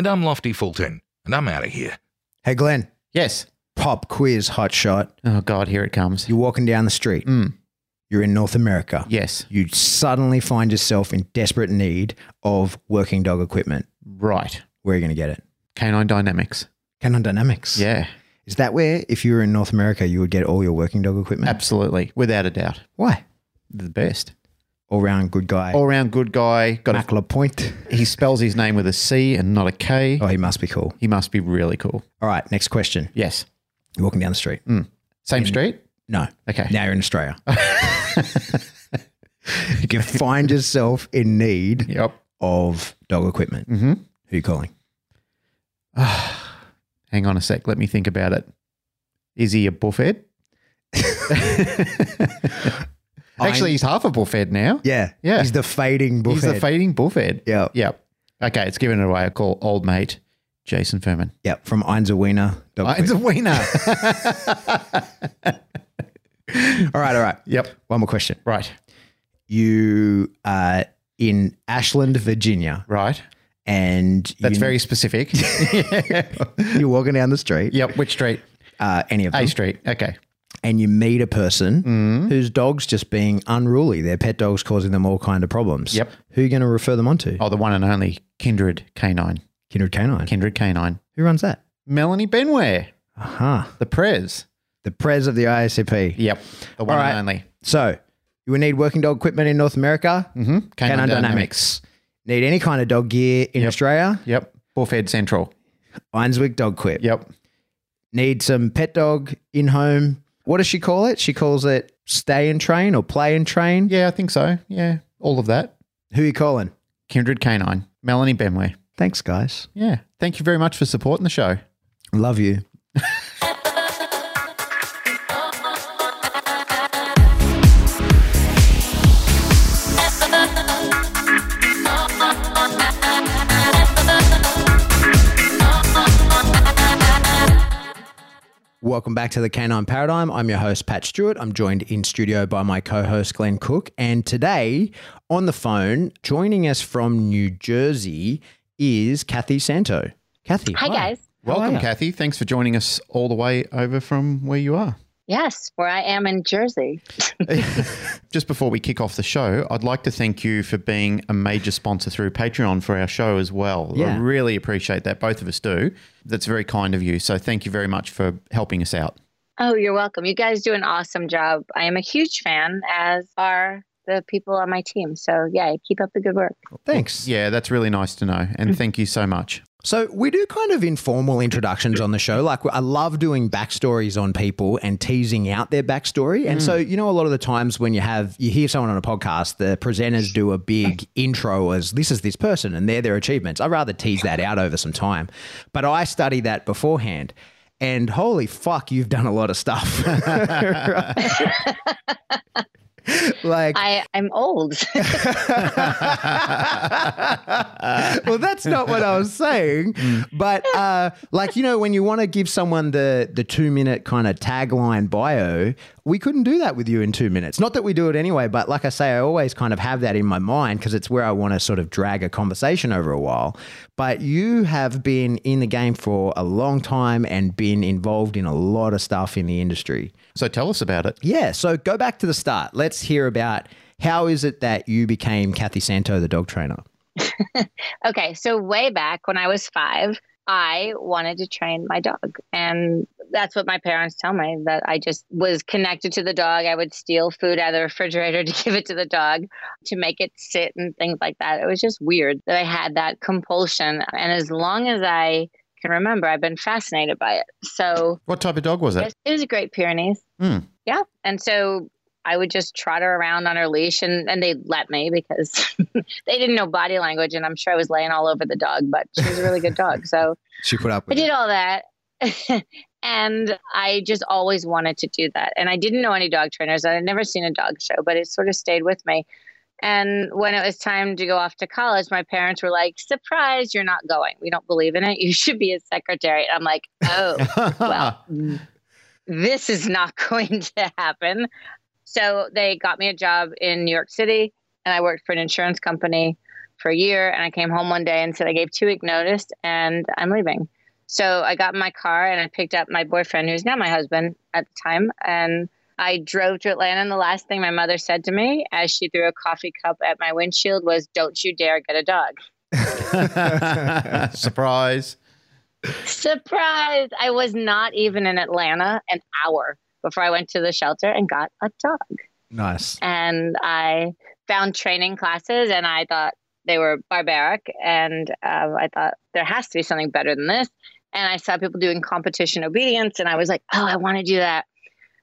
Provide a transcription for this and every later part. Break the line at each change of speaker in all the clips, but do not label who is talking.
And I'm Lofty Fulton, and I'm out of here.
Hey, Glenn,
Yes.
pop quiz hot shot.
Oh God, here it comes.
You're walking down the street.
Mm.
You're in North America.
Yes.
You suddenly find yourself in desperate need of working dog equipment.
Right.
Where are you going to get it?
Canine Dynamics.
Canon Dynamics.
Yeah.
Is that where, if you were in North America, you would get all your working dog equipment?
Absolutely. Without a doubt.
Why?
The best.
All round good guy.
All round good guy. Got a,
Mackler Point.
he spells his name with a C and not a K.
Oh, he must be cool.
He must be really cool.
All right, next question.
Yes.
You're walking down the street.
Same street?
No.
Okay.
Now you're in Australia. you can find yourself in need
Yep.
of dog equipment.
Mm-hmm.
Who are you calling?
Hang on a sec. Let me think about it. Is he a buffet? Actually, he's half a buffet now.
Yeah.
Yeah.
He's the fading buffet.
He's the fading buffet.
yeah.
Yep. Okay, it's given it away. I call old mate Jason Furman.
Yeah. From Einzer Wiener. Dog
it's a winner.
all right. All right.
yep.
One more question.
Right.
You are in Ashland, Virginia,
Right.
and
That's
you,
very specific.
you're walking down the street,
yep. Which street?
uh, any of them,
A Street. Okay.
And you meet a person
Mm.
whose dog's just being unruly. Their pet dog's causing them all kind of problems.
Yep.
Who are you going to refer them on to?
Oh, the one and only Kindred Canine.
Kindred Canine.
Kindred Canine.
Who runs that?
Melanie Benware,
Aha.
the Prez.
The Prez of the ISCP.
Yep. The one
right.
and only.
So, you would need working dog equipment in North America.
Mm-hmm.
Canon Dynamics. Need any kind of dog gear in
Yep.
Australia.
Yep. Bullfed Central.
Einswick Dog Quip.
Yep.
Need some pet dog in home. What does she call it? She calls it stay and train or play and train.
Yeah, I think so. Yeah. All of that.
Who are you calling?
Kindred Canine. Melanie Benware.
Thanks, guys.
Yeah. Thank you very much for supporting the show.
Love you. Welcome back to the Canine Paradigm. I'm your host, Pat Stewart. I'm joined in studio by my co host, Glenn Cook. And today on the phone, joining us from New Jersey, is Kathy Santo. Kathy.
Hi, guys.
Welcome,
ya?
Kathy. Thanks for joining us all the way over from where you are.
Yes, where I am in Jersey.
Just before we kick off the show, I'd like to thank you for being a major sponsor through Patreon for our show as well.
Yeah.
I really appreciate that. Both of us do. That's very kind of you. So thank you very much for helping us out.
Oh, you're welcome. You guys do an awesome job. I am a huge fan, as are the people on my team. So, yeah, keep up the good work.
Thanks.
Yeah, that's really nice to know. And thank you so much.
So we do kind of informal introductions on the show. Like I love doing backstories on people and teasing out their backstory. And mm. so you know, a lot of the times when you have you hear someone on a podcast, the presenters do a big intro as this is this person and they're their achievements. I'd rather tease that out over some time, but I study that beforehand. And holy fuck, you've done a lot of stuff. like
I, I'm old.
well, that's not what I was saying. But uh, like you know, when you want to give someone the the two minute kind of tagline bio, we couldn't do that with you in two minutes. Not that we do it anyway, but like I say, I always kind of have that in my mind because it's where I want to sort of drag a conversation over a while. But you have been in the game for a long time and been involved in a lot of stuff in the industry.
So tell us about it.
Yeah. So go back to the start. Let's hear about how is it that you became Kathy Santo, the dog trainer.
okay, so way back when I was five, I wanted to train my dog. And that's what my parents tell me that I just was connected to the dog. I would steal food out of the refrigerator to give it to the dog to make it sit and things like that. It was just weird that I had that compulsion. And as long as I can remember, I've been fascinated by it. So
What type of dog was it?
It was a Great Pyrenees.
Hmm.
Yeah. And so I would just trot her around on her leash and, and they let me because they didn't know body language. And I'm sure I was laying all over the dog, but she was a really good dog. So
She put up
I did
it.
all that. and I just always wanted to do that. And I didn't know any dog trainers. I had never seen a dog show, but it sort of stayed with me. And when it was time to go off to college, my parents were like, surprise, you're not going. We don't believe in it. You should be a secretary. And I'm like, oh, well, this is not going to happen. So they got me a job in New York City, and I worked for an insurance company for a year. And I came home one day and said, I gave two week notice and I'm leaving. So I got in my car and I picked up my boyfriend, who's now my husband at the time, and I drove to Atlanta. And the last thing my mother said to me as she threw a coffee cup at my windshield was, Don't you dare get a dog.
Surprise.
Surprise! I was not even in Atlanta an hour before I went to the shelter and got a dog.
nice.
and I found training classes, and I thought they were barbaric, and uh, I thought there has to be something better than this. And I saw people doing competition obedience, and I was like, oh, I want to do that.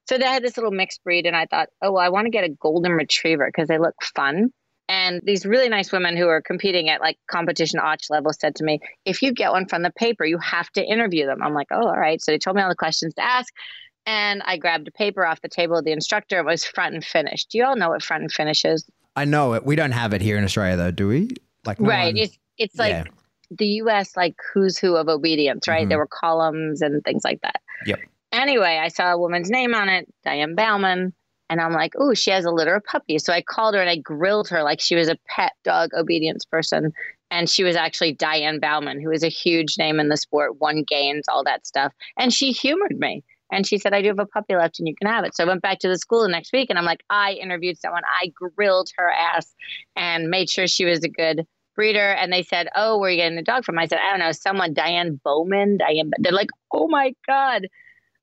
So they had this little mixed breed, and I thought, oh, well, I want to get a golden retriever because they look fun. And these really nice women who are competing at like competition OTCH level said to me, if you get one from the paper, you have to interview them. I'm like, oh, all right. So they told me all the questions to ask. And I grabbed a paper off the table of the instructor. It was front and finish. Do you all know what front and finish is?
I know it. We don't have it here in Australia though, do we? Like no
right.
one-
It's it's like
yeah.
the US like who's who of obedience, right?
Mhm.
There were columns and things like that.
Yep.
Anyway, I saw a woman's name on it, Diane Bauman, and I'm like, oh, she has a litter of puppies. So I called her and I grilled her like she was a pet dog obedience person. And she was actually Diane Bauman, who is a huge name in the sport, won Gaines, all that stuff. And she humored me. And she said, I do have a puppy left and you can have it. So I went back to the school the next week and I'm like, I interviewed someone. I grilled her ass and made sure she was a good breeder. And they said, Oh, where are you getting the dog from? I said, I don't know, someone, Diane Bauman. Diane. They're like, Oh my God.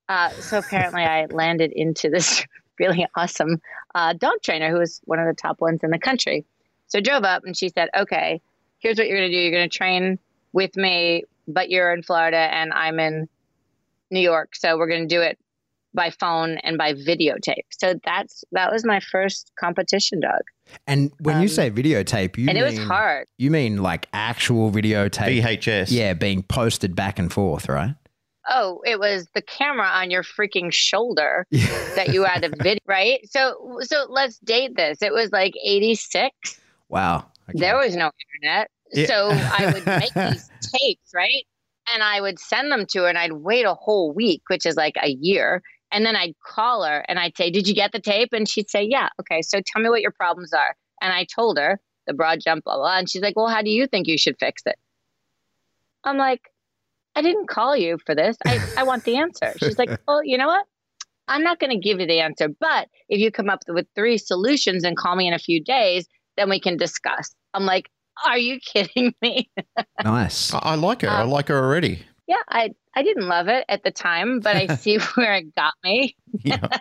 Uh, so apparently I landed into this really awesome uh, dog trainer who was one of the top ones in the country. So I drove up and she said, Okay, here's what you're going to do. You're going to train with me, but you're in Florida and I'm in New York. So we're going to do it by phone and by videotape. So that's that was my first competition dog.
And when you
Um,
say videotape, you
and
mean
it was hard.
You mean like actual videotape?
VHS.
Yeah, being posted back and forth, right?
Oh, it was the camera on your freaking shoulder that you had a video, right? So so let's date this. It was like 86.
wow. Okay.
There was no internet.
Yeah.
So I would make these tapes, right? And I would send them to her and I'd wait a whole week, which is like a year. And then I'd call her and I'd say, Did you get the tape? And she'd say, Yeah. Okay. So tell me what your problems are. And I told her the broad jump, blah, blah. And she's like, Well, how do you think you should fix it? I'm like, I didn't call you for this. I, I want the answer. She's like, Well, you know what? I'm not going to give you the answer. But if you come up with three solutions and call me in a few days, then we can discuss. I'm like, are you kidding me?
nice.
I, I like her. I
Um,
like her already.
yeah, I I didn't love it at the time, but I see where it got me.
Yeah.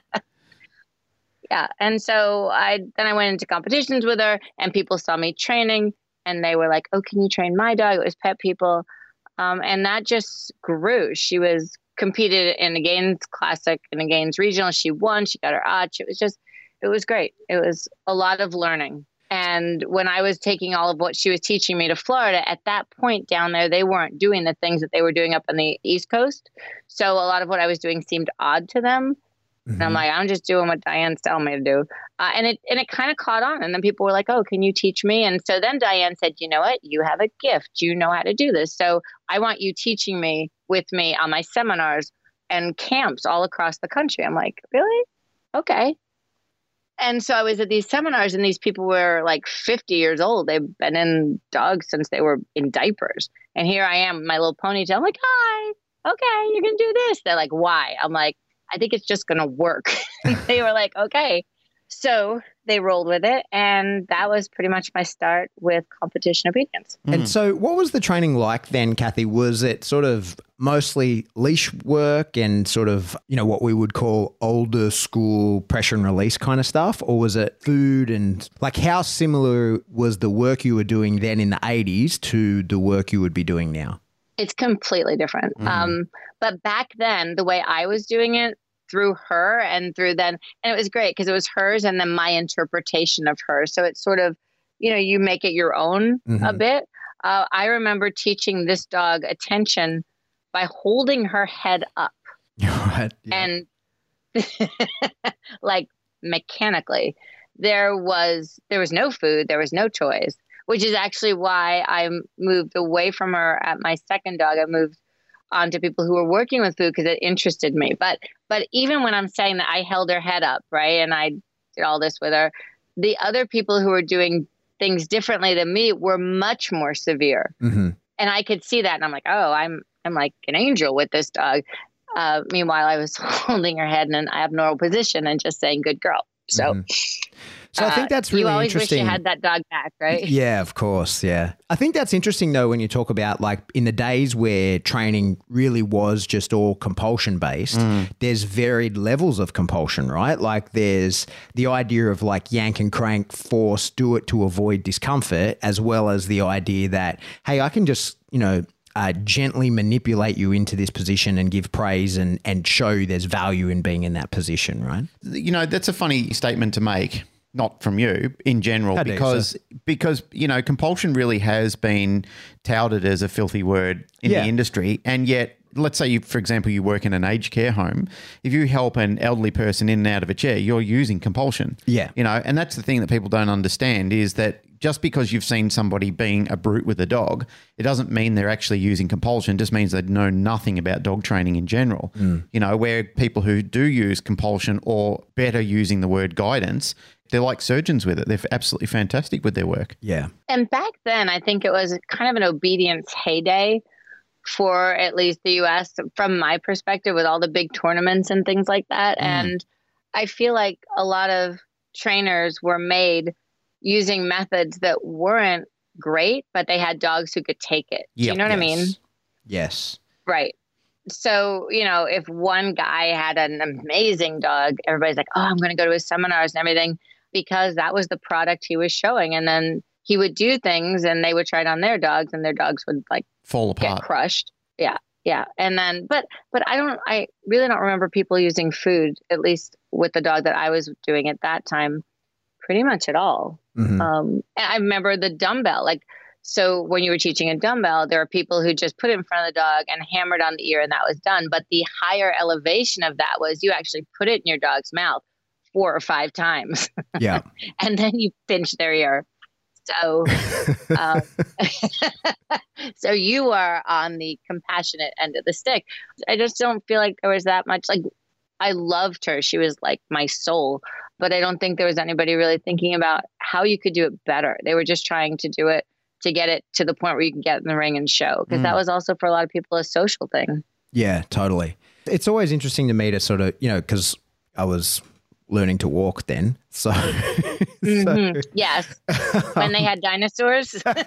Yeah, and so I then I went into competitions with her, and people saw me training, and they were like, "Oh, can you train my dog?" It was pet people, um, and that just grew. She was competed in a Gaines Classic and a Gaines Regional. She won. She got her OTCH. It was just, it was great. It was a lot of learning. And when I was taking all of what she was teaching me to Florida, at that point down there, they weren't doing the things that they were doing up on the East Coast. So a lot of what I was doing seemed odd to them. And I'm
Mhm.
like, I'm just doing what Diane's telling me to do. Uh, and it and it kind of caught on. And then people were like, Oh, can you teach me? And so then Diane said, You know what? You have a gift. You know how to do this. So I want you teaching me with me on my seminars and camps all across the country. I'm like, Really? Okay. And so I was at these seminars, and these people were like 50 years old. They've been in dogs since they were in diapers. And here I am, my little ponytail. I'm like, Hi, okay, you're going to do this. They're like, Why? I'm like, I think it's just going to work. they were like, okay. So they rolled with it. And that was pretty much my start with competition obedience.
And so, what was the training like then, Kathy? Was it sort of mostly leash work and sort of, you know, what we would call older school pressure and release kind of stuff? Or was it food and like how similar was the work you were doing then in the 80s to the work you would be doing now?
It's completely different.
Mhm.
Um, but back then, the way I was doing it, through her and through then and it was great because it was hers and then my interpretation of her. So it's sort of you know you make it your own mm-hmm. a bit. Uh, i remember teaching this dog attention by holding her head up. Yeah. and like mechanically there was there was no food there was no toys which is actually why i moved away from her at my second dog. I moved on to people who were working with food because it interested me. But but even when i'm saying that i held her head up right? And i did all this with her. The other people who were doing things differently than me were much more severe. Mm-hmm. and i could see that and i'm like oh i'm i'm like an angel with this dog. Uh, meanwhile, I was holding her head in an abnormal position and just saying, "Good girl." So, mm-hmm.
so I think uh, that's really
you always
interesting.
Wish you had that dog back, right?
Yeah, of course. Yeah, I think that's interesting though when you talk about like in the days where training really was just all compulsion based. Mm. There's varied levels of compulsion, right? Like there's the idea of like yank and crank, force, do it to avoid discomfort, as well as the idea that hey, I can just you know uh, gently manipulate you into this position and give praise and, and show there's value in being in that position, right?
You know, that's a funny statement to make, not from you in general, How because because you know compulsion really has been touted as a filthy word in yeah. the industry, and yet let's say you, for example, you work in an aged care home. If you help an elderly person in and out of a chair, you're using compulsion.
Yeah.
You know, and that's the thing that people don't understand is that just because you've seen somebody being a brute with a dog, it doesn't mean they're actually using compulsion. It just means they know nothing about dog training in general. Mm. You know, where people who do use compulsion or better using the word guidance, they're like surgeons with it. They're absolutely fantastic with their work.
Yeah.
And back then, I think it was kind of an obedience heyday for at least the US from my perspective with all the big tournaments and things like that. Mm. And I feel like a lot of trainers were made using methods that weren't great, but they had dogs who could take it. Yep. You know what yes. I mean?
Yes.
Right. So, you know, if one guy had an amazing dog, everybody's like, oh, I'm going to go to his seminars and everything because that was the product he was showing. And then he would do things and they would try it on their dogs and their dogs would like
fall apart,
get crushed. Yeah. Yeah. And then, but, but I don't, I really don't remember people using food, at least with the dog that I was doing at that time pretty much at all. Mm-hmm. Um, I remember the dumbbell, like, so when you were teaching a dumbbell, there are people who just put it in front of the dog and hammered on the ear and that was done. But the higher elevation of that was you actually put it in your dog's mouth four or five times.
Yeah.
and then you pinch their ear. So, um, so you are on the compassionate end of the stick. I just don't feel like there was that much. Like, I loved her. She was like my soul but I don't think there was anybody really thinking about how you could do it better. They were just trying to do it to get it to the point where you can get in the ring and show because mm. that was also for a lot of people a social thing.
Yeah, totally. It's always interesting to me to sort of, you know, because I was learning to walk then. So,
mm-hmm. so yes, when they had dinosaurs. but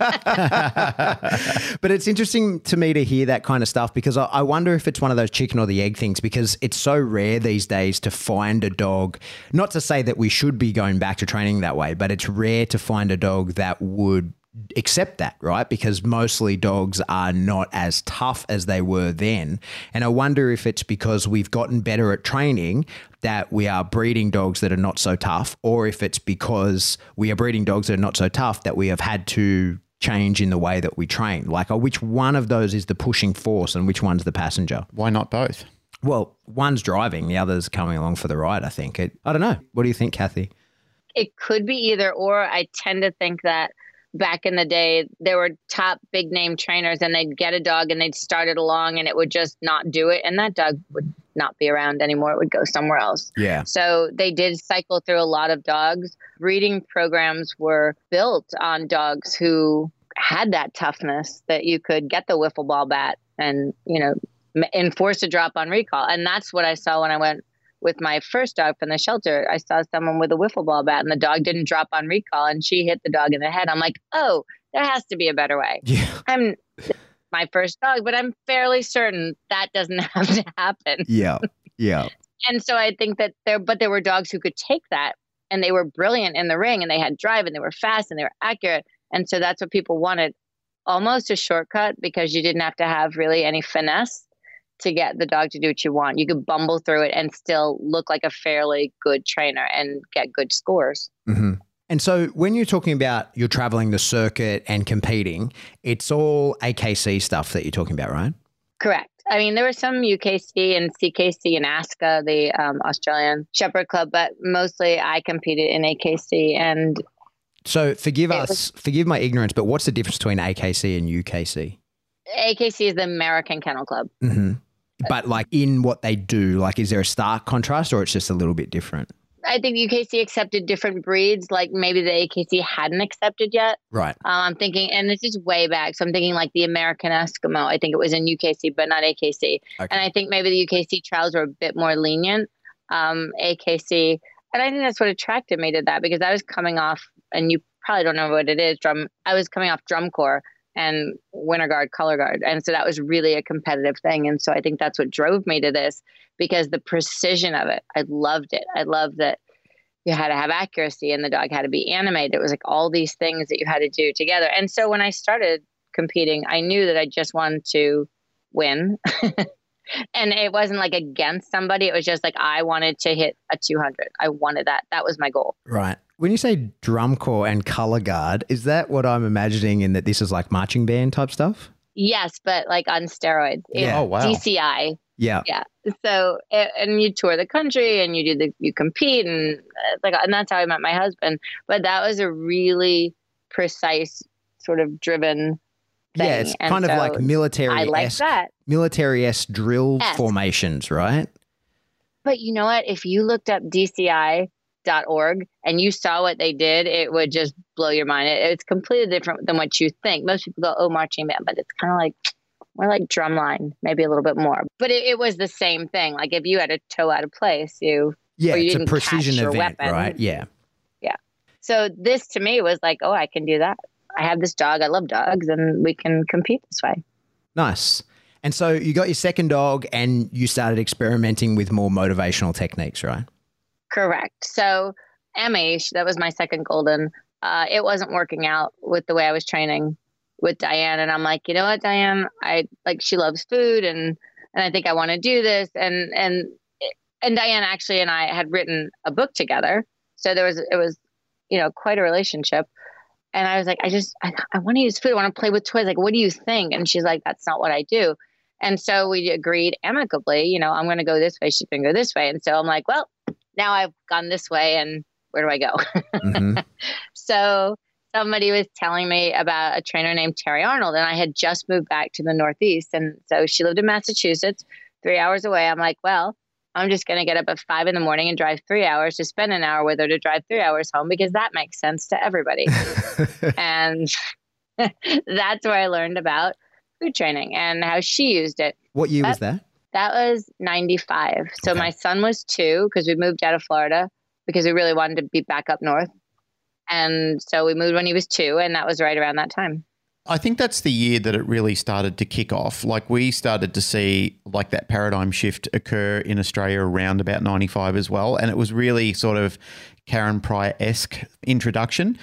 it's interesting to me to hear that kind of stuff because I, I, wonder if it's one of those chicken or the egg things because it's so rare these days to find a dog. Not to say that we should be going back to training that way, but it's rare to find a dog that would accept that, right? Because mostly dogs are not as tough as they were then. And I wonder if it's because we've gotten better at training that we are breeding dogs that are not so tough, or if it's because we are breeding dogs that are not so tough that we have had to change in the way that we train. Like, uh, which one of those is the pushing force and which one's the passenger?
Why not both?
Well, one's driving, the other's coming along for the ride, I think. It, I don't know. What do you think, Kathy?
It could be either or. I tend to think that back in the day there were top big name trainers and they'd get a dog and they'd start it along and it would just not do it. And that dog would not be around anymore. It would go somewhere else.
Yeah.
So they did cycle through a lot of dogs. Breeding programs were built on dogs who had that toughness that you could get the wiffle ball bat and you know enforce a drop on recall. And that's what i saw when i went with my first dog from the shelter, I saw someone with a wiffle ball bat and the dog didn't drop on recall and she hit the dog in the head. I'm like, oh, there has to be a better way.
Yeah.
I'm my first dog, but I'm fairly certain that doesn't have to happen.
Yeah. Yeah.
and so I think that there, but there were dogs who could take that and they were brilliant in the ring and they had drive and they were fast and they were accurate. And so that's what people wanted almost a shortcut because you didn't have to have really any finesse to get the dog to do what you want. You could bumble through it and still look like a fairly good trainer and get good scores.
Mm-hmm. And so when you're talking about you're traveling the circuit and competing, it's all AKC stuff that you're talking about, right?
Correct. I mean, there was some UKC and CKC and ASCA, the um, Australian Shepherd Club, but mostly I competed in AKC. And
so forgive us, was, forgive my ignorance, but what's the difference between AKC and UKC?
AKC is the American Kennel Club.
Mm-hmm. But like in what they do, like is there a stark contrast or it's just a little bit different?
I think UKC accepted different breeds, like maybe the AKC hadn't accepted yet.
Right.
Um, I'm thinking, and this is way back, so I'm thinking like the American Eskimo. I think it was in UKC, but not AKC. Okay. And I think maybe the UKC trials were a bit more lenient. Um, AKC, and I think that's what attracted me to that because I was coming off, and you probably don't know what it is. Drum. I was coming off drum corps and winter guard, color guard, and so that was really a competitive thing. And so I think that's what drove me to this because the precision of it, I loved it. I loved that you had to have accuracy and the dog had to be animated. It was like all these things that you had to do together. And so when I started competing, I knew that I just wanted to win. and it wasn't like against somebody. It was just like I wanted to hit a 200. I wanted that. That was my goal.
Right. When you say drum corps and color guard, is that what I'm imagining in that this is like marching band type stuff?
Yes, but like on steroids.
Yeah.
oh, wow.
DCI.
Yeah.
Yeah. So, and you tour the country and you do the, you compete and uh, like, and that's how I met my husband. But that was a really precise, sort of driven thing.
Yeah, it's
and
kind
so
of like military.
I like that.
Military s drill
Yes.
formations, right?
But you know what? If you looked up DCI.org and you saw what they did, it would just blow your mind. It, it's completely different than what you think. Most people go, oh, marching band, but it's kind of like more like drumline, maybe a little bit more. But it, it was the same thing. Like if you had a toe out of place, you
Yeah,
you
it's a precision event,
weapon.
right? Yeah, yeah.
So this to me was like, oh, I can do that. I have this dog. I love dogs, and we can compete this way.
Nice. And so you got your second dog and you started experimenting with more motivational techniques, right?
Correct. So MH, that was my second golden. Uh, it wasn't working out with the way I was training with Diane, and I'm like, you know what, Diane, I like she loves food, and and I think I want to do this, and and and Diane actually and I had written a book together, so there was it was, you know, quite a relationship. And I was like, I just, I, I want to use food. I want to play with toys. Like, what do you think? And she's like, that's not what I do. And so we agreed amicably, you know, I'm going to go this way. She's going to go this way. And so I'm like, well, now I've gone this way and where do I go?
Mhm.
so somebody was telling me about a trainer named Terry Arnold, and I had just moved back to the Northeast. And so she lived in Massachusetts, three hours away. I'm like, well, I'm just going to get up at five in the morning and drive three hours to spend an hour with her to drive three hours home because that makes sense to everybody. and that's where I learned about food training and how she used it.
what year was that?
That was 95. So
Okay.
my son was two because we moved out of Florida because we really wanted to be back up north. And so we moved when he was two, and that was right around that time.
I think that's the year that it really started to kick off. Like we started to see like that paradigm shift occur in Australia around about 95 as well. And it was really sort of Karen Pryor esque introduction.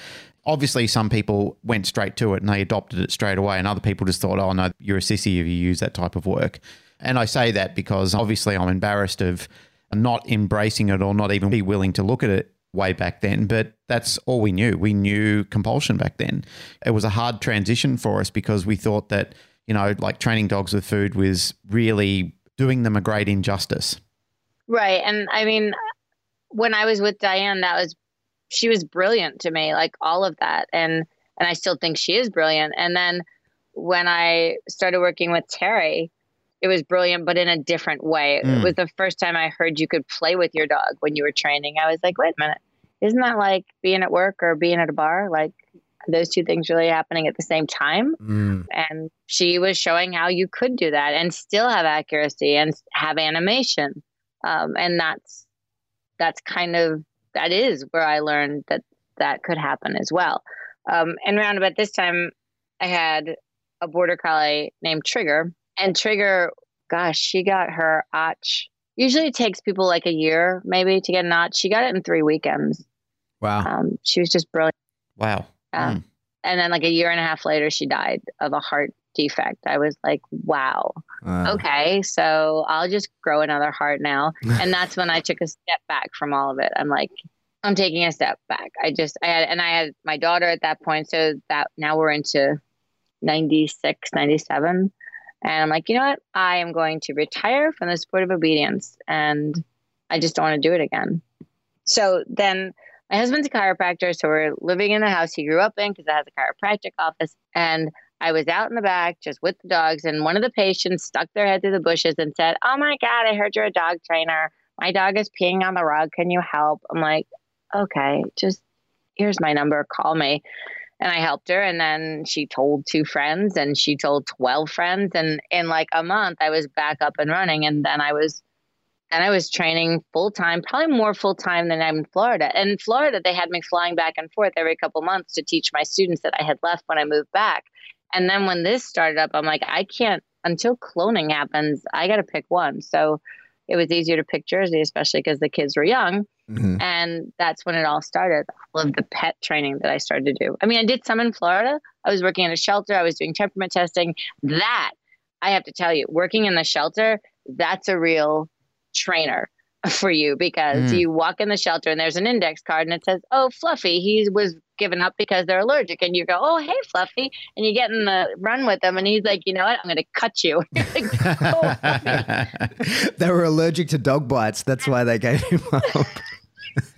Obviously, some people went straight to it and they adopted it straight away. And other people just thought, oh, no, you're a sissy if you use that type of work. And I say that because obviously I'm embarrassed of not embracing it or not even be willing to look at it way back then, but that's all we knew. We knew compulsion back then. It was a hard transition for us because we thought that, you know, like training dogs with food was really doing them a great injustice.
Right. And I mean, when I was with Diane, that was she was brilliant to me, like all of that. And and I still think she is brilliant. And then when I started working with Terry, it was brilliant, but in a different way. It
Mm.
was the first time I heard you could play with your dog when you were training. I was like, wait a minute, isn't that like being at work or being at a bar? Like those two things really happening at the same time?
Mm.
and she was showing how you could do that and still have accuracy and have animation um, and that's that's kind of that is where i learned that that could happen as well um, and around about this time i had a border collie named trigger and trigger gosh she got her otch usually it takes people like a year maybe to get an otch she got it in three weekends
Wow.
um, she was just brilliant
Wow.
yeah.
Mm.
And then like a year and a half later, she died of a heart defect. I was like, wow,
Uh,
okay, so I'll just grow another heart now. And that's when I took a step back from all of it. I'm like, I'm taking a step back. I just, I had, and I had my daughter at that point. So that now we're into 96, 97. And I'm like, you know what? I am going to retire from the sport of obedience and I just don't want to do it again. So then my husband's a chiropractor. So we're living in the house he grew up in because it has a chiropractic office. And I was out in the back just with the dogs. And one of the patients stuck their head through the bushes and said, Oh my God, I heard you're a dog trainer. My dog is peeing on the rug. Can you help? I'm like, Okay, just here's my number. Call me and I helped her. And then she told two friends and she told 12 friends. And in like a month, I was back up and running. And then I was, and I was training full time, probably more full time than I'm in Florida. And in Florida, they had me flying back and forth every couple months to teach my students that I had left when I moved back. And then when this started up, I'm like, I can't, until cloning happens, I got to pick one. So it was easier to pick Jersey, especially because the kids were young.
Mhm.
And that's when it all started. All of the pet training that I started to do. I mean, I did some in Florida. I was working in a shelter. I was doing temperament testing. That I have to tell you, working in the shelter, that's a real trainer for you because
Mm.
you walk in the shelter and there's an index card and it says, "Oh, Fluffy, he was given up because they're allergic," and you go, "Oh, hey, Fluffy," and you get in the run with him, and he's like, "You know what? I'm going to cut you." Like, "Oh,
they were allergic to dog bites. That's why they gave him up.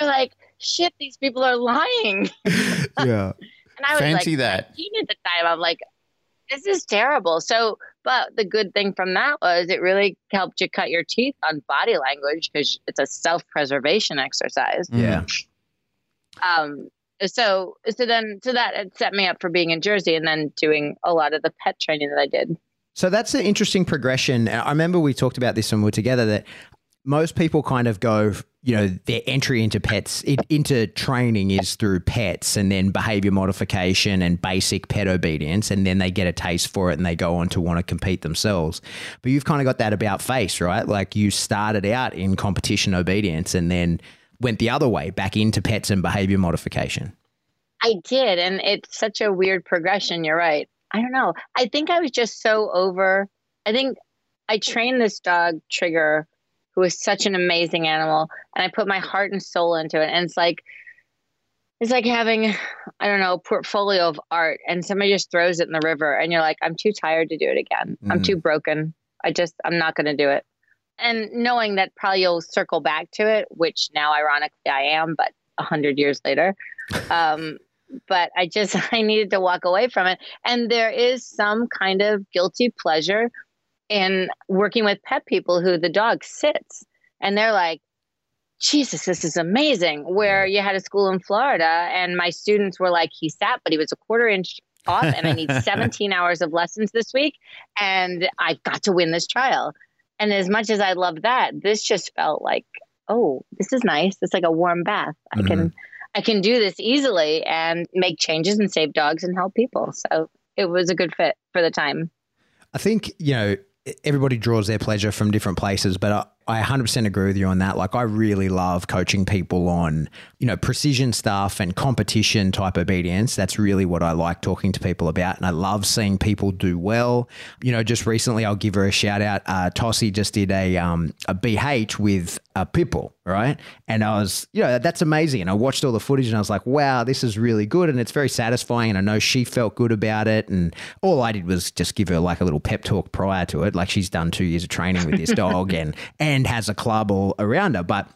You're like, "Shit, these people are lying."
yeah.
And I was
Fancy
like,
that.
19 at the time. I'm like, this is terrible. So, but the good thing from that was it really helped you cut your teeth on body language because it's a self preservation exercise.
Yeah.
Um, so, so then, so that it set me up for being in Jersey and then doing a lot of the pet training that I did.
So that's an interesting progression. I remember we talked about this when we were together that most people kind of go, you know, their entry into pets, into training is through pets and then behavior modification and basic pet obedience. And then they get a taste for it and they go on to want to compete themselves. But you've kind of got that about face, right? Like you started out in competition obedience and then went the other way back into pets and behavior modification.
I did. And it's such a weird progression. You're right. I don't know. I think I was just so over. I think I trained this dog, Trigger, who is such an amazing animal, and I put my heart and soul into it. And it's like, it's like having, I don't know, a portfolio of art, and somebody just throws it in the river, and you're like, I'm too tired to do it again. I'm
Mhm.
too broken. I just, I'm not going to do it. And knowing that probably you'll circle back to it, which now ironically I am, but a hundred years later. Um, but I just I needed to walk away from it. And there is some kind of guilty pleasure in working with pet people who the dog sits and they're like, Jesus, this is amazing. Where you had a school in Florida and my students were like, he sat, but he was a quarter inch off and I need 17 hours of lessons this week. And I've got to win this trial. And as much as I love that, this just felt like, oh, this is nice. It's like a warm bath. I mm-hmm. can I can do this easily and make changes and save dogs and help people. So it was a good fit for the time.
I think, you know, everybody draws their pleasure from different places, but uh, I, I 100% agree with you on that. Like, I really love coaching people on, you know, precision stuff and competition type obedience. That's really what I like talking to people about. And I love seeing people do well. You know, just recently, I'll give her a shout out. Uh, Tossie just did a, um, a BH with a pitbull, right? And I was, you know, that's amazing. And I watched all the footage and I was like, wow, this is really good. And it's very satisfying. And I know she felt good about it. And all I did was just give her like a little pep talk prior to it. Like she's done two years of training with this dog and, and has a club all around her. But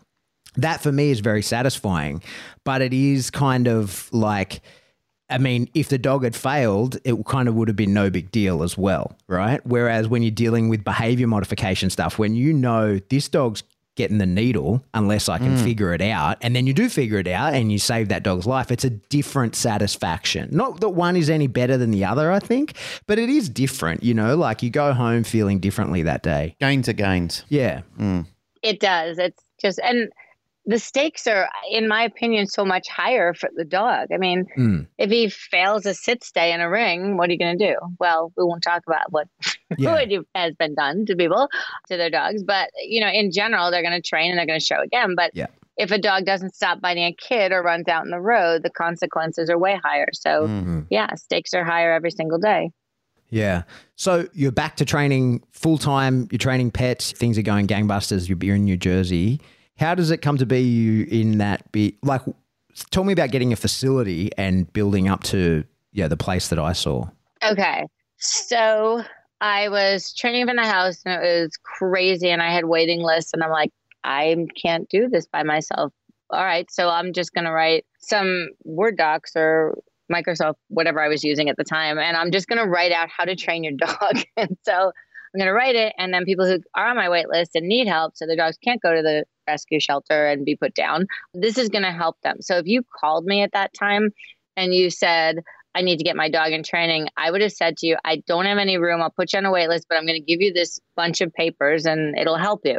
that for me is very satisfying. But it is kind of like, I mean, if the dog had failed, it kind of would have been no big deal as well, right? Whereas when you're dealing with behavior modification stuff, when you know this dog's getting the needle unless I can mm. figure it out, and then you do figure it out and you save that dog's life, it's a different satisfaction. Not that one is any better than the other, I think, but it is different, you know, like you go home feeling differently that day.
Gains are gains.
Yeah. Mm.
It does. It's just, and the stakes are, in my opinion, so much higher for the dog. I mean,
Mm.
if he fails a sit stay in a ring, what are you going to do? Well, we won't talk about what
Yeah.
has been done to people, to their dogs. But, you know, in general, they're going to train and they're going to show again. But
Yeah.
if a dog doesn't stop biting a kid or runs out in the road, the consequences are way higher. So,
Mm-hmm.
yeah, stakes are higher every single day.
Yeah. So you're back to training full time. You're training pets. Things are going gangbusters. You're you're in New Jersey. How does it come to be you in that? Be like, tell me about getting a facility and building up to yeah the place that I saw.
Okay. So I was training in the house and it was crazy and I had waiting lists and I'm like, I can't do this by myself. All right. So I'm just going to write some Word docs or Microsoft, whatever I was using at the time. And I'm just going to write out how to train your dog. and so I'm going to write it. And then people who are on my wait list and need help, so their dogs can't go to the rescue shelter and be put down, this is going to help them. So if you called me at that time and you said, I need to get my dog in training, I would have said to you, I don't have any room. I'll put you on a wait list, but I'm going to give you this bunch of papers and it'll help you.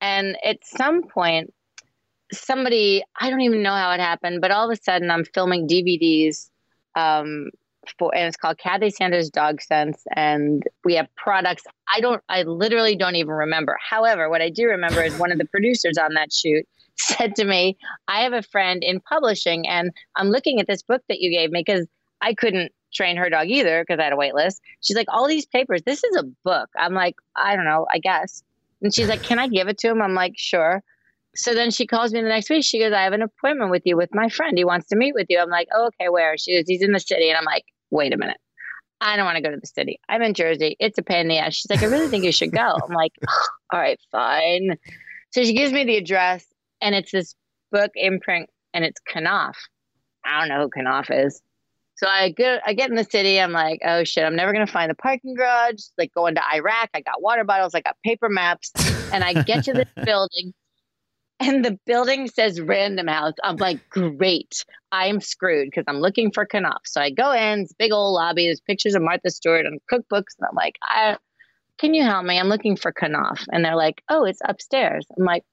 And at some point, somebody, I don't even know how it happened, but all of a sudden I'm filming DVDs um, for, and it's called Kathy Santo's Dog Sense. And we have products. I don't, I literally don't even remember. However, what I do remember is one of the producers on that shoot said to me, I have a friend in publishing and I'm looking at this book that you gave me because I couldn't train her dog either because I had a wait list. She's like, all these papers, this is a book. I'm like, I don't know, I guess. And she's like, can I give it to him? I'm like, sure. So then she calls me the next week. She goes, I have an appointment with you with my friend. He wants to meet with you. I'm like, oh, okay, where? She goes, he's in the city. And I'm like, wait a minute. I don't want to go to the city. I'm in Jersey. It's a pain in the ass. She's like, I really think you should go. I'm like, all right, fine. So she gives me the address and it's this book imprint and it's Knopf. I don't know who Knopf is. So I get I get in the city. I'm like, oh shit, I'm never gonna find the parking garage. Like going to Iraq, I got water bottles, I got paper maps, and I get to this building, and the building says Random House. I'm like, great, I'm screwed because I'm looking for Knopf. So I go in, big old lobby. There's pictures of Martha Stewart and cookbooks, and I'm like, I, can you help me? I'm looking for Knopf, and they're like, oh, it's upstairs. I'm like,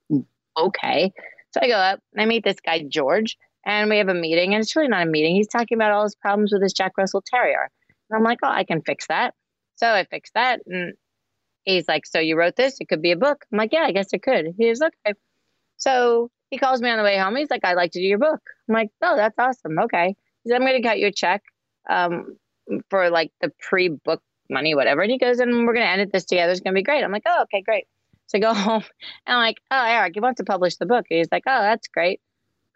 okay. So I go up and I meet this guy George and we have a meeting and it's really not a meeting he's talking about all his problems with his jack russell terrier and i'm like oh i can fix that so i fixed that and he's like so you wrote this it could be a book i'm like yeah i guess it could he's okay so he calls me on the way home he's like i'd like to do your book i'm like oh that's awesome okay he said, i'm going to cut you a check um, for like the pre-book money whatever and he goes and we're going to edit this together it's going to be great i'm like oh okay great so I go home and I'm like, oh, Eric, you want to publish the book? And he's like, oh, that's great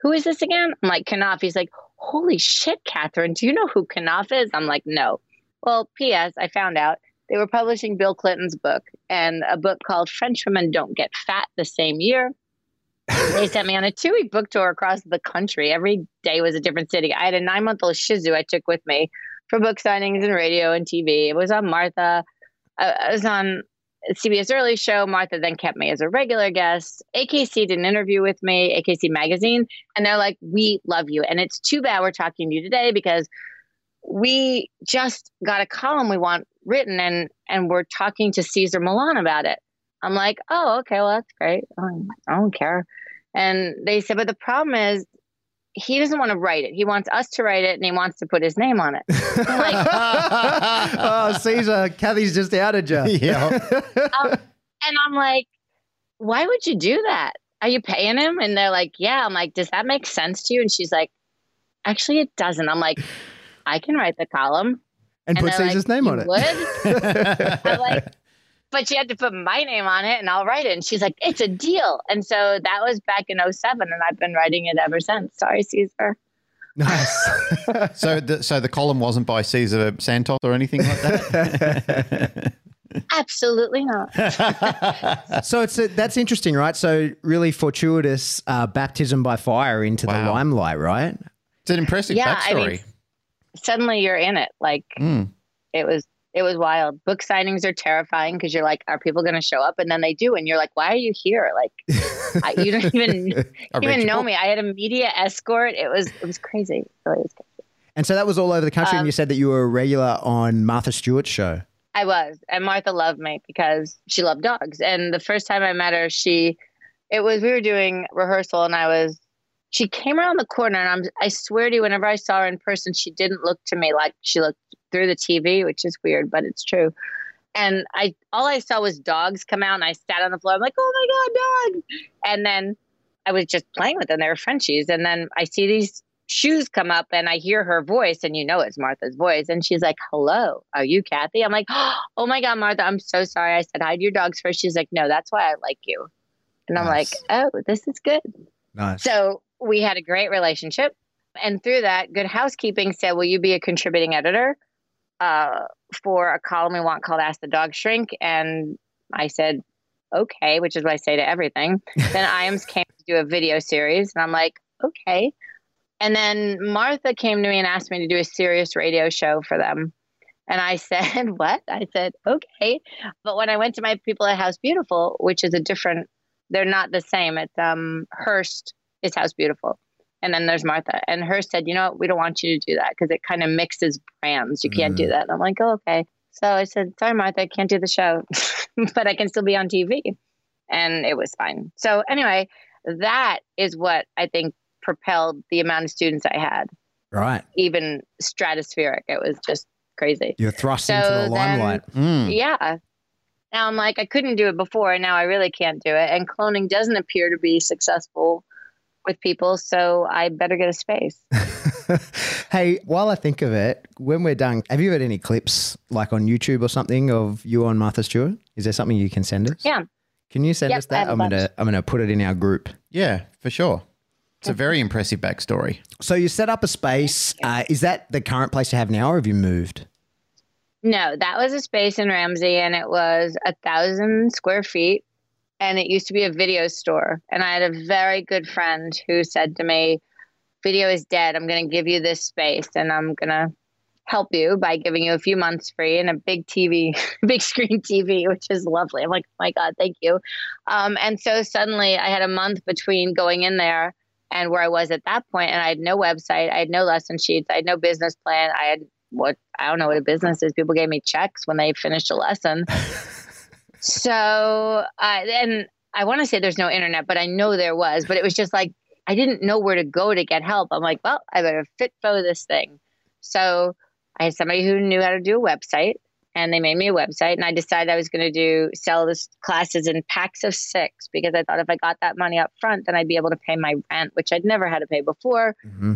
who is this again? I'm like, Knopf. He's like, holy shit, Catherine, do you know who Knopf is? I'm like, no. Well, P.S., I found out they were publishing Bill Clinton's book and a book called French Women Don't Get Fat the same year. They sent me on a two week book tour across the country. Every day was a different city. I had a nine month old Shih Tzu I took with me for book signings and radio and TV. It was on Martha. Uh, I was on CBS Early Show. Martha then kept me as a regular guest. AKC did an interview with me, AKC Magazine, and they're like, We love you. And it's too bad we're talking to you today because we just got a column we want written and and we're talking to Cesar Millan about it. I'm like, oh, okay, well, that's great. I don't care. And they said, but the problem is he doesn't want to write it. He wants us to write it and he wants to put his name on it. I'm like,
oh, Cesar, Kathy's just outed you.
Yeah.
um, and I'm like, why would you do that? Are you paying him? And they're like, yeah. I'm like, does that make sense to you? And she's like, actually, it doesn't. I'm like, I can write the column.
And, put
they're
Cesar's
like,
name on it.
Would? I'm like, but she had to put my name on it and I'll write it. And she's like, it's a deal. And so that was back in 07 and I've been writing it ever since. Sorry, Cesar.
Nice.
so the so the column wasn't by Cesar Santos or anything like that.
Absolutely not.
so it's a, that's interesting, right? So really fortuitous uh, baptism by fire into the limelight, right?
It's an impressive
Yeah, I
backstory.
mean, Suddenly you're in it. Like
Mm.
it was it was wild. Book signings are terrifying because you're like, are people going to show up? And then they do, and you're like, why are you here? Like, I, you don't even even know me. I had a media escort. It was it was crazy. It really was crazy.
And so that was all over the country. and
Um,
you said that you were a regular on Martha Stewart's show.
I was, and Martha loved me because she loved dogs. And the first time I met her, she, it was we were doing rehearsal, and I was, she came around the corner, and I'm, I swear to you, whenever I saw her in person, she didn't look to me like she looked through the TV, which is weird, but it's true. And I, all I saw was dogs come out, and I sat on the floor. I'm like, oh my god, dogs! And then I was just playing with them. They were Frenchies. And then I see these shoes come up and I hear her voice and you know it's Martha's voice. And she's like, Hello, are you Kathy? I'm like, Oh my God, Martha, I'm so sorry. I said hi to your dogs first. She's like, No, that's why I like you. And I'm
Nice.
like, Oh, this is good.
Nice.
So we had a great relationship. And through that, Good Housekeeping said, Will you be a contributing editor uh, for a column we want called Ask the Dog Shrink? And I said, Okay, which is what I say to everything. then IAMS came to do a video series, and I'm like, Okay. And then Martha came to me and asked me to do a Sirius radio show for them. And I said, What? I said, Okay. But when I went to my people at House Beautiful, which is a different, they're not the same. It's um Hearst is House Beautiful. And then there's Martha. And her said, You know what? We don't want you to do that because it kind of mixes brands. You can't do that. And I'm like, Oh, okay. So I said, Sorry, Martha, I can't do the show, but I can still be on TV. And it was fine. So, anyway, that is what I think propelled the amount of students I had,
right.
even stratospheric. It was just crazy.
You're thrust
So
into the
then-
limelight.
Mm.
Yeah. Now I'm like, I couldn't do it before, and now I really can't do it. And cloning doesn't appear to be successful with people, so I better get a space.
hey, while I think of it, when we're done, have you had any clips like on YouTube or something of you on Martha Stewart? Is there something you can send us?
Yeah.
Can you send
Yep,
us that?
have a
I'm gonna. I'm gonna put it in our group.
Yeah, for sure. It's a very impressive backstory.
So you set up a space. Uh, is that the current place you have now, or have you moved?
No, that was a space in Ramsey, and it was a thousand square feet, and it used to be a video store. And I had a very good friend who said to me, "Video is dead. I'm going to give you this space, and I'm going to help you by giving you a few months free and a big TV, big screen TV, which is lovely." I'm like, "Oh "My God, thank you." Um, and so suddenly, I had a month between going in there and where I was at that point, and I had no website, I had no lesson sheets, I had no business plan, I had what I don't know what a business is. People gave me checks when they finished a lesson. so, uh, and I want to say there's no internet, but I know there was. But it was just like I didn't know where to go to get help. I'm like, well, I better fit for this thing. So I had somebody who knew how to do a website, and they made me a website. And I decided I was going to do sell this classes in packs of six because I thought if I got that money up front, then I'd be able to pay my rent, which I'd never had to pay before.
Mm-hmm.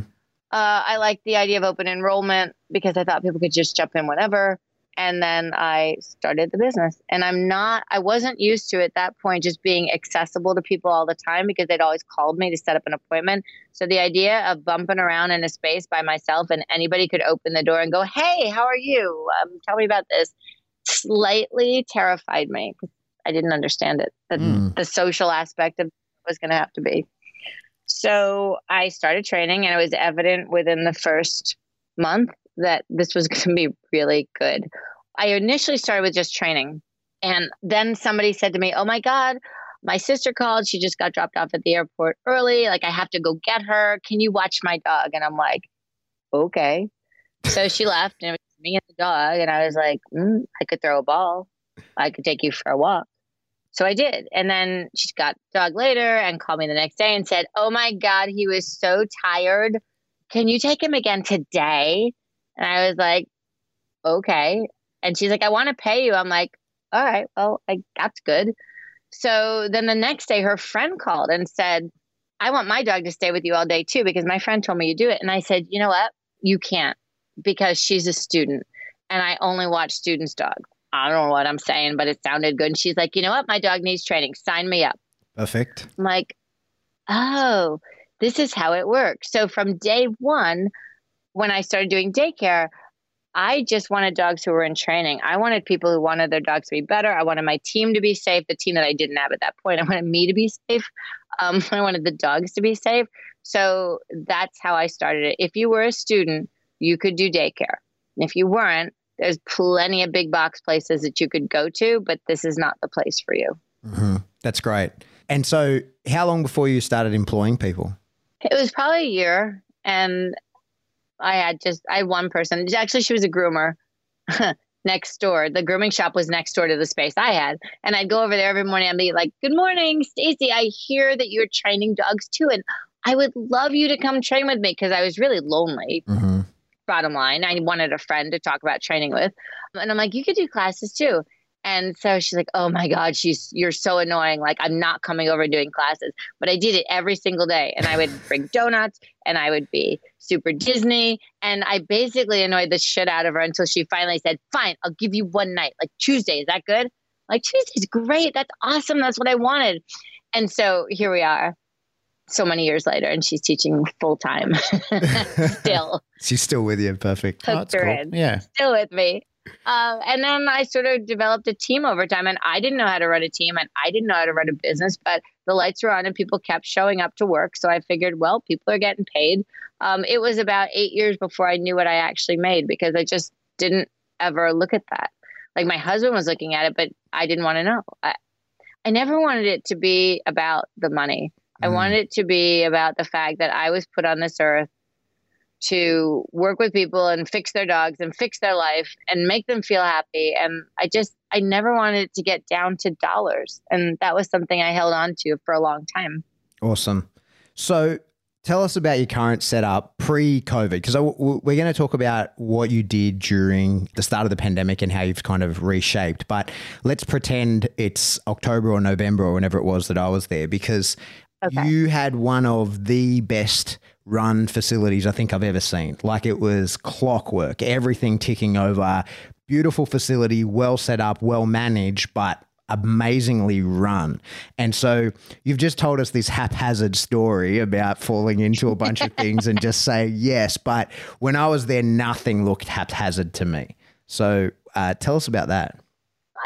Uh, I liked the idea of open enrollment because I thought people could just jump in whenever. And then I started the business. And I'm not, I wasn't used to at that point just being accessible to people all the time because they'd always called me to set up an appointment. So the idea of bumping around in a space by myself and anybody could open the door and go, Hey, how are you? Um, tell me about this slightly terrified me because I didn't understand it. The,
Mm.
the social aspect of it was going to have to be. So I started training, and it was evident within the first month that this was going to be really good. I initially started with just training, and then somebody said to me, "Oh my God." My sister called. She just got dropped off at the airport early. Like, I have to go get her. Can you watch my dog? And I'm like, okay. So she left, and it was me and the dog. And I was like, mm, I could throw a ball. I could take you for a walk. So I did. And then she got the dog later and called me the next day and said, Oh my God, he was so tired. Can you take him again today? And I was like, Okay. And she's like, I want to pay you. I'm like, All right, well, I, that's good. So then the next day, her friend called and said, I want my dog to stay with you all day too, because my friend told me you do it. And I said, You know what? You can't because she's a student and I only watch students' dogs. I don't know what I'm saying, but it sounded good. And she's like, you know what? My dog needs training. Sign me up.
Perfect.
I'm like, oh, this is how it works. So from day one, when I started doing daycare, I just wanted dogs who were in training. I wanted people who wanted their dogs to be better. I wanted my team to be safe, the team that I didn't have at that point. I wanted me to be safe. Um, I wanted the dogs to be safe. So that's how I started it. If you were a student, you could do daycare. If you weren't, there's plenty of big box places that you could go to, but this is not the place for you.
hmm That's great. And so, how long before you started employing people?
It was probably a year, and I had just I had one person. Actually, she was a groomer next door. The grooming shop was next door to the space I had, and I'd go over there every morning. I'd be like, "Good morning, Stacy. I hear that you're training dogs too, and I would love you to come train with me because I was really lonely.
Mm-hmm.
Bottom line, I wanted a friend to talk about training with, and I'm like, you could do classes too. And so she's like, "Oh my God, she's you're so annoying. Like I'm not coming over and doing classes." But I did it every single day, and I would bring donuts, and I would be super Disney, and I basically annoyed the shit out of her until she finally said, "Fine, I'll give you one night, like Tuesday. Is that good?" Like Tuesday's great. That's awesome. That's what I wanted. And so here we are, so many years later, and she's teaching full time still.
She's still with you. Perfect.
Oh,
Hooked
that's
her
cool.
in
Yeah.
still with me. Um, and then I sort of developed a team over time, and I didn't know how to run a team, and I didn't know how to run a business, but the lights were on, and people kept showing up to work. So I figured, well, people are getting paid. Um, it was about eight years before I knew what I actually made because I just didn't ever look at that. Like my husband was looking at it, but I didn't want to know. I, I never wanted it to be about the money. I
Mm.
wanted it to be about the fact that I was put on this earth to work with people and fix their dogs and fix their life and make them feel happy. And I just, I never wanted it to get down to dollars. And that was something I held on to for a long time.
Awesome. So tell us about your current setup pre COVID, because we're going to talk about what you did during the start of the pandemic and how you've kind of reshaped. But let's pretend it's October or November or whenever it was that I was there, because
Okay.
you had one of the best run facilities I think I've ever seen. Like it was clockwork, everything ticking over, beautiful facility, well set up, well managed, but amazingly run. And so you've just told us this haphazard story about falling into a bunch of things and just say yes. But when I was there, nothing looked haphazard to me. So uh, tell us about that.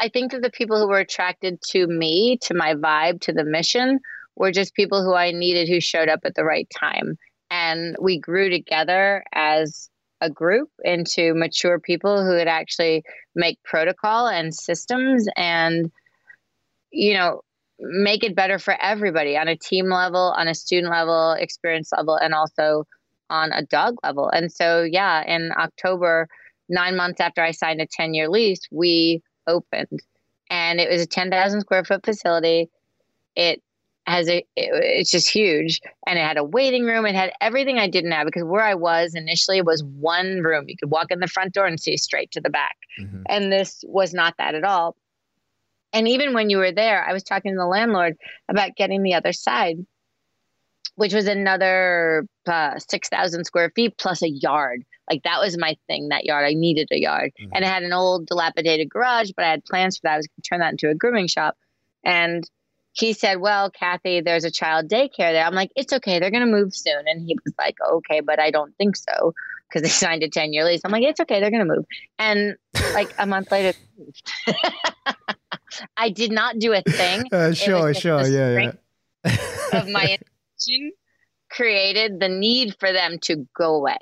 I think that the people who were attracted to me, to my vibe, to the mission, were just people who I needed who showed up at the right time. And we grew together as a group into mature people who would actually make protocol and systems and, you know, make it better for everybody on a team level, on a student level, experience level, and also on a dog level. And so, yeah, in October, nine months after I signed a 10 year lease, we opened and it was a 10,000 square foot facility. It has a, it, it's just huge. And it had a waiting room. It had everything I didn't have because where I was initially was one room. You could walk in the front door and see straight to the back. And this was not that at all. And even when you were there, I was talking to the landlord about getting the other side, which was another uh, 6,000 square feet plus a yard. Like that was my thing, that yard. I needed a yard.
Mhm.
And it had an old dilapidated garage, but I had plans for that. I was going to turn that into a grooming shop. And he said, Well, Kathy, there's a child daycare there. I'm like, It's okay. They're going to move soon. And he was like, Okay, but I don't think so because they signed a 10 year lease. I'm like, It's okay. They're going to move. And like a month later. I did not do a thing
Uh,
sure, just the yeah, of my intention created the need for them to go away.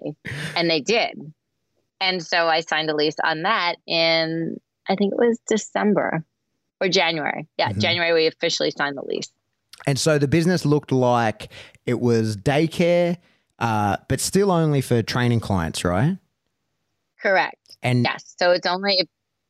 And they did. And so I signed a lease on that in, I think it was December or January. Yeah,
Mhm.
January, we officially signed the lease.
And so the business looked like it was daycare, uh, but still only for training clients, right?
Correct.
And
Yes. So it's only,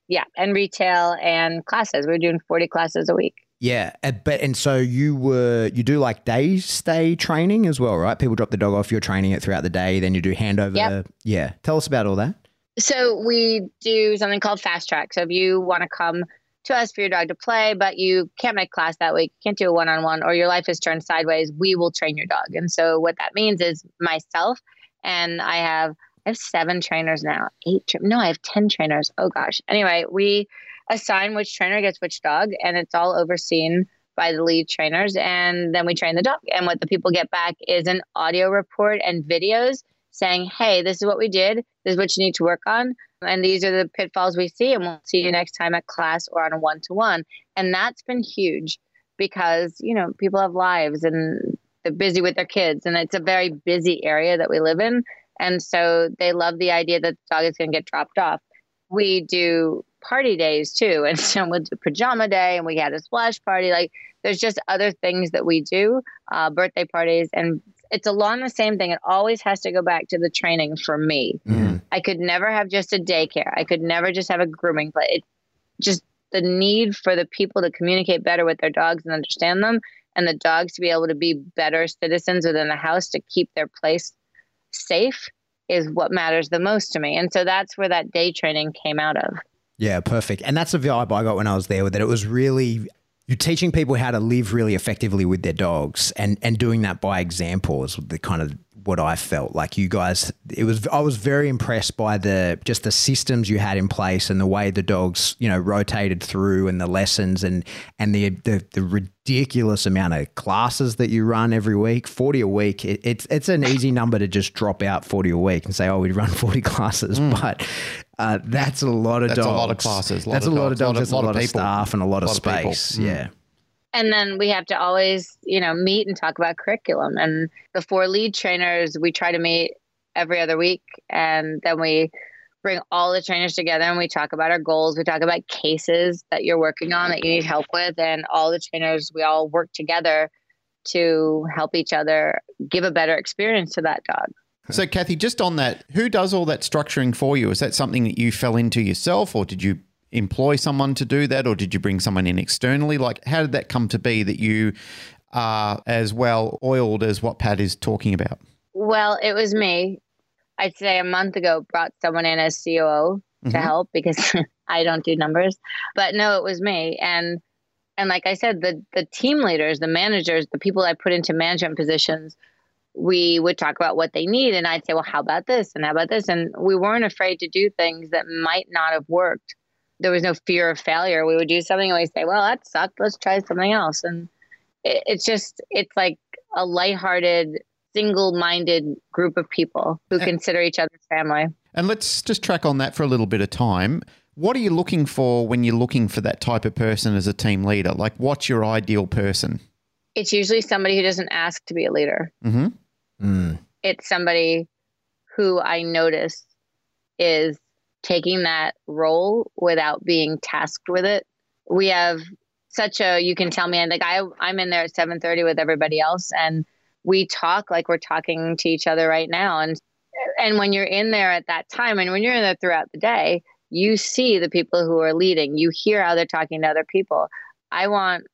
yeah, and retail and classes. We're doing 40 classes a week.
yeah, uh, but and so you were you do like day stay training as well, right? People drop the dog off, you're training it throughout the day, then you do handover.
Yep.
Yeah, tell us about all that.
So we do something called fast track. So if you want to come to us for your dog to play, but you can't make class that week, can't do a one on one, or your life is turned sideways, we will train your dog. And so what that means is myself and I have I have seven trainers now. Eight tra- no, I have ten trainers. Oh gosh. Anyway, we assign which trainer gets which dog, and it's all overseen by the lead trainers, and then we train the dog. And what the people get back is an audio report and videos saying, "Hey, this is what we did. This is what you need to work on." and these are the pitfalls we see and we'll see you next time at class or on a one-to-one. And that's been huge because you know people have lives and they're busy with their kids and it's a very busy area that we live in. And so they love the idea that the dog is going to get dropped off. We do party days too and so we'll do pajama day and we had a splash party. Like there's just other things that we do uh, birthday parties and it's along the same thing it always has to go back to the training for me
Mm.
I could never have just a daycare. I could never just have a grooming place. It just the need for the people to communicate better with their dogs and understand them, and the dogs to be able to be better citizens within the house to keep their place safe is what matters the most to me. And so that's where that day training came out of.
Yeah, perfect. And that's the vibe I got when I was there. With that it was really you're teaching people how to live really effectively with their dogs, and and doing that by example is the kind of what I felt. Like you guys it was I was very impressed by the just the systems you had in place and the way the dogs you know rotated through and the lessons and and the the, the ridiculous amount of classes that you run every week. 40 a week it, it's it's an easy number to just drop out 40 a week and say oh we run 40 classes. But uh, that's a lot of
That's a lot of classes, a lot
that's
of
a lot of
dogs,
dogs
a lot
that's
of-
a
lot
lot
of
staff and a lot of
Lot of
space.
Mm.
yeah
And then we have to always, you know, meet and talk about curriculum. And the four lead trainers, we try to meet every other week. And then we bring all the trainers together and we talk about our goals. We talk about cases that you're working on that you need help with. And all the trainers, we all work together to help each other give a better experience to that dog.
So, Kathy, just on that, who does all that structuring for you? Is that something that you fell into yourself, or did you employ someone to do that, or did you bring someone in externally? Like, how did that come to be that you are as well oiled as what Pat is talking about?
Well, it was me. I'd say a month ago brought someone in as COO to
Mhm.
help because I don't do numbers. But no, it was me. And and like I said, the the team leaders, the managers, the people I put into management positions, we would talk about what they need and I'd say, "Well, how about this? And how about this?" And we weren't afraid to do things that might not have worked. There was no fear of failure. We would do something and we'd say, "Well, that sucked. Let's try something else." And it, it's just it's like a lighthearted single-minded group of people who
Eh.
consider each other's family.
And let's just track on that for a little bit of time. What are you looking for when you're looking for that type of person as a team leader? Like, what's your ideal person?
It's usually somebody who doesn't ask to be a leader.
hmm
Mm.
It's somebody who I notice is taking that role without being tasked with it. We have such a you can tell me and like I I'm in there at 7:30 with everybody else and we talk like we're talking to each other right now. And and when you're in there at that time and when you're in there throughout the day you see the people who are leading. You hear how they're talking to other people. I want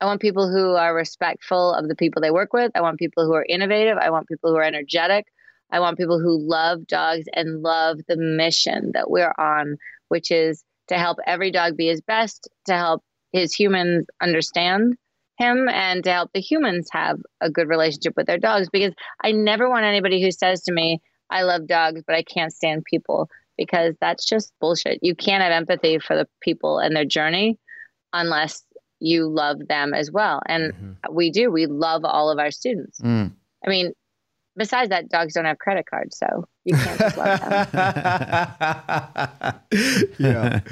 i want people who are respectful of the people they work with. I want people who are innovative. I want people who are energetic i want people who love dogs and love the mission that we're on which is to help every dog be his best to help his humans understand him and to help the humans have a good relationship with their dogs because I never want anybody who says to me, I love dogs, but I can't stand people because that's just bullshit. You can't have empathy for the people and their journey unless you love them as well. And
Mhm.
we do, we love all of our students.
Mm.
I mean, besides that, dogs don't have credit cards, so you can't just love them.
yeah.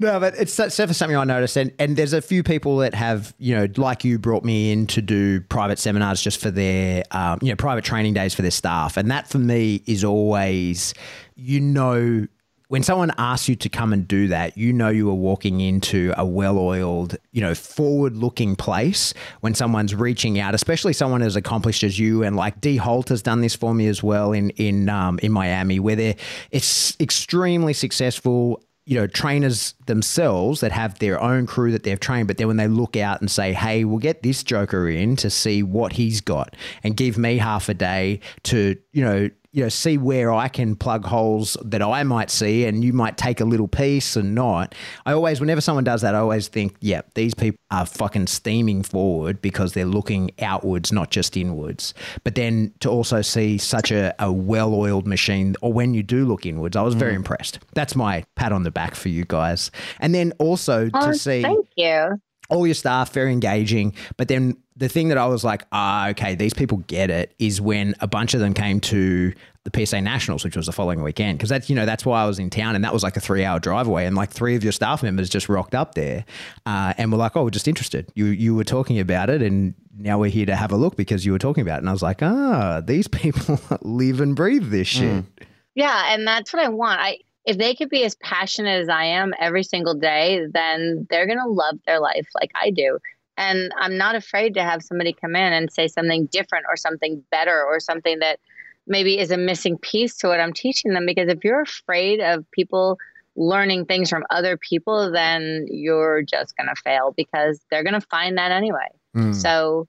No, but it's definitely something I noticed, and and there's a few people that have you know like you brought me in to do private seminars just for their um, you know private training days for their staff, and that for me is always you know. When someone asks you to come and do that, you know you are walking into a well-oiled, you know, forward-looking place. When someone's reaching out, especially someone as accomplished as you, and like D Holt has done this for me as well in in um, in Miami, where they're it's extremely successful you know, trainers themselves that have their own crew that they've trained, but then when they look out and say, hey, we'll get this joker in to see what he's got and give me half a day to, you know, you know, see where I can plug holes that I might see and you might take a little piece and not. I always, whenever someone does that, I always think, yeah, these people are fucking steaming forward because they're looking outwards, not just inwards. But then to also see such a, a well oiled machine, or when you do look inwards, I was very mm. impressed. That's my pat on the back for you guys. And then also
Oh,
to see
thank you.
all your staff very engaging but then the thing that i was like ah okay these people get it is when a bunch of them came to the psa nationals which was the following weekend. Because that's you know that's why i was in town and that was like a three hour drive away and like three of your staff members just rocked up there uh, and were like oh we're just interested. You you were talking about it and now we're here to have a look because you were talking about it. And i was like ah these people live and breathe this shit.
Yeah, and that's what I want. I if they could be as passionate as I am every single day, then they're going to love their life like I do. And I'm not afraid to have somebody come in and say something different or something better or something that maybe is a missing piece to what I'm teaching them because if you're afraid of people learning things from other people, then you're just going to fail because they're going to find that anyway.
Mm.
So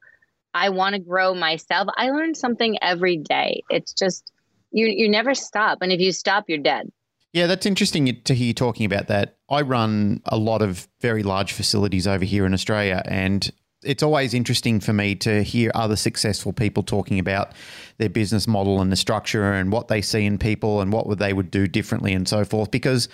I want to grow myself. I learn something every day. It's just you you never stop and if you stop you're dead.
Yeah, that's interesting to hear you talking about that. I run a lot of very large facilities over here in Australia, and it's always interesting for me to hear other successful people talking about their business model and the structure and what they see in people and what they would do differently and so forth. Because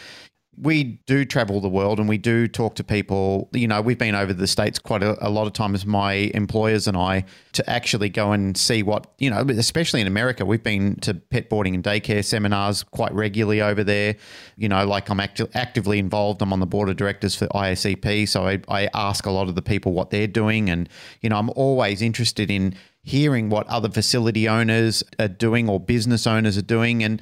we do travel the world and we do talk to people. You know, we've been over the States quite a, a, lot of times, my employers and I, to actually go and see what, you know, especially in America, we've been to pet boarding and daycare seminars quite regularly over there. You know, like I'm act- actively involved. I'm on the board of directors for ISEP. So I, I ask a lot of the people what they're doing. And, you know, I'm always interested in hearing what other facility owners are doing or business owners are doing. And,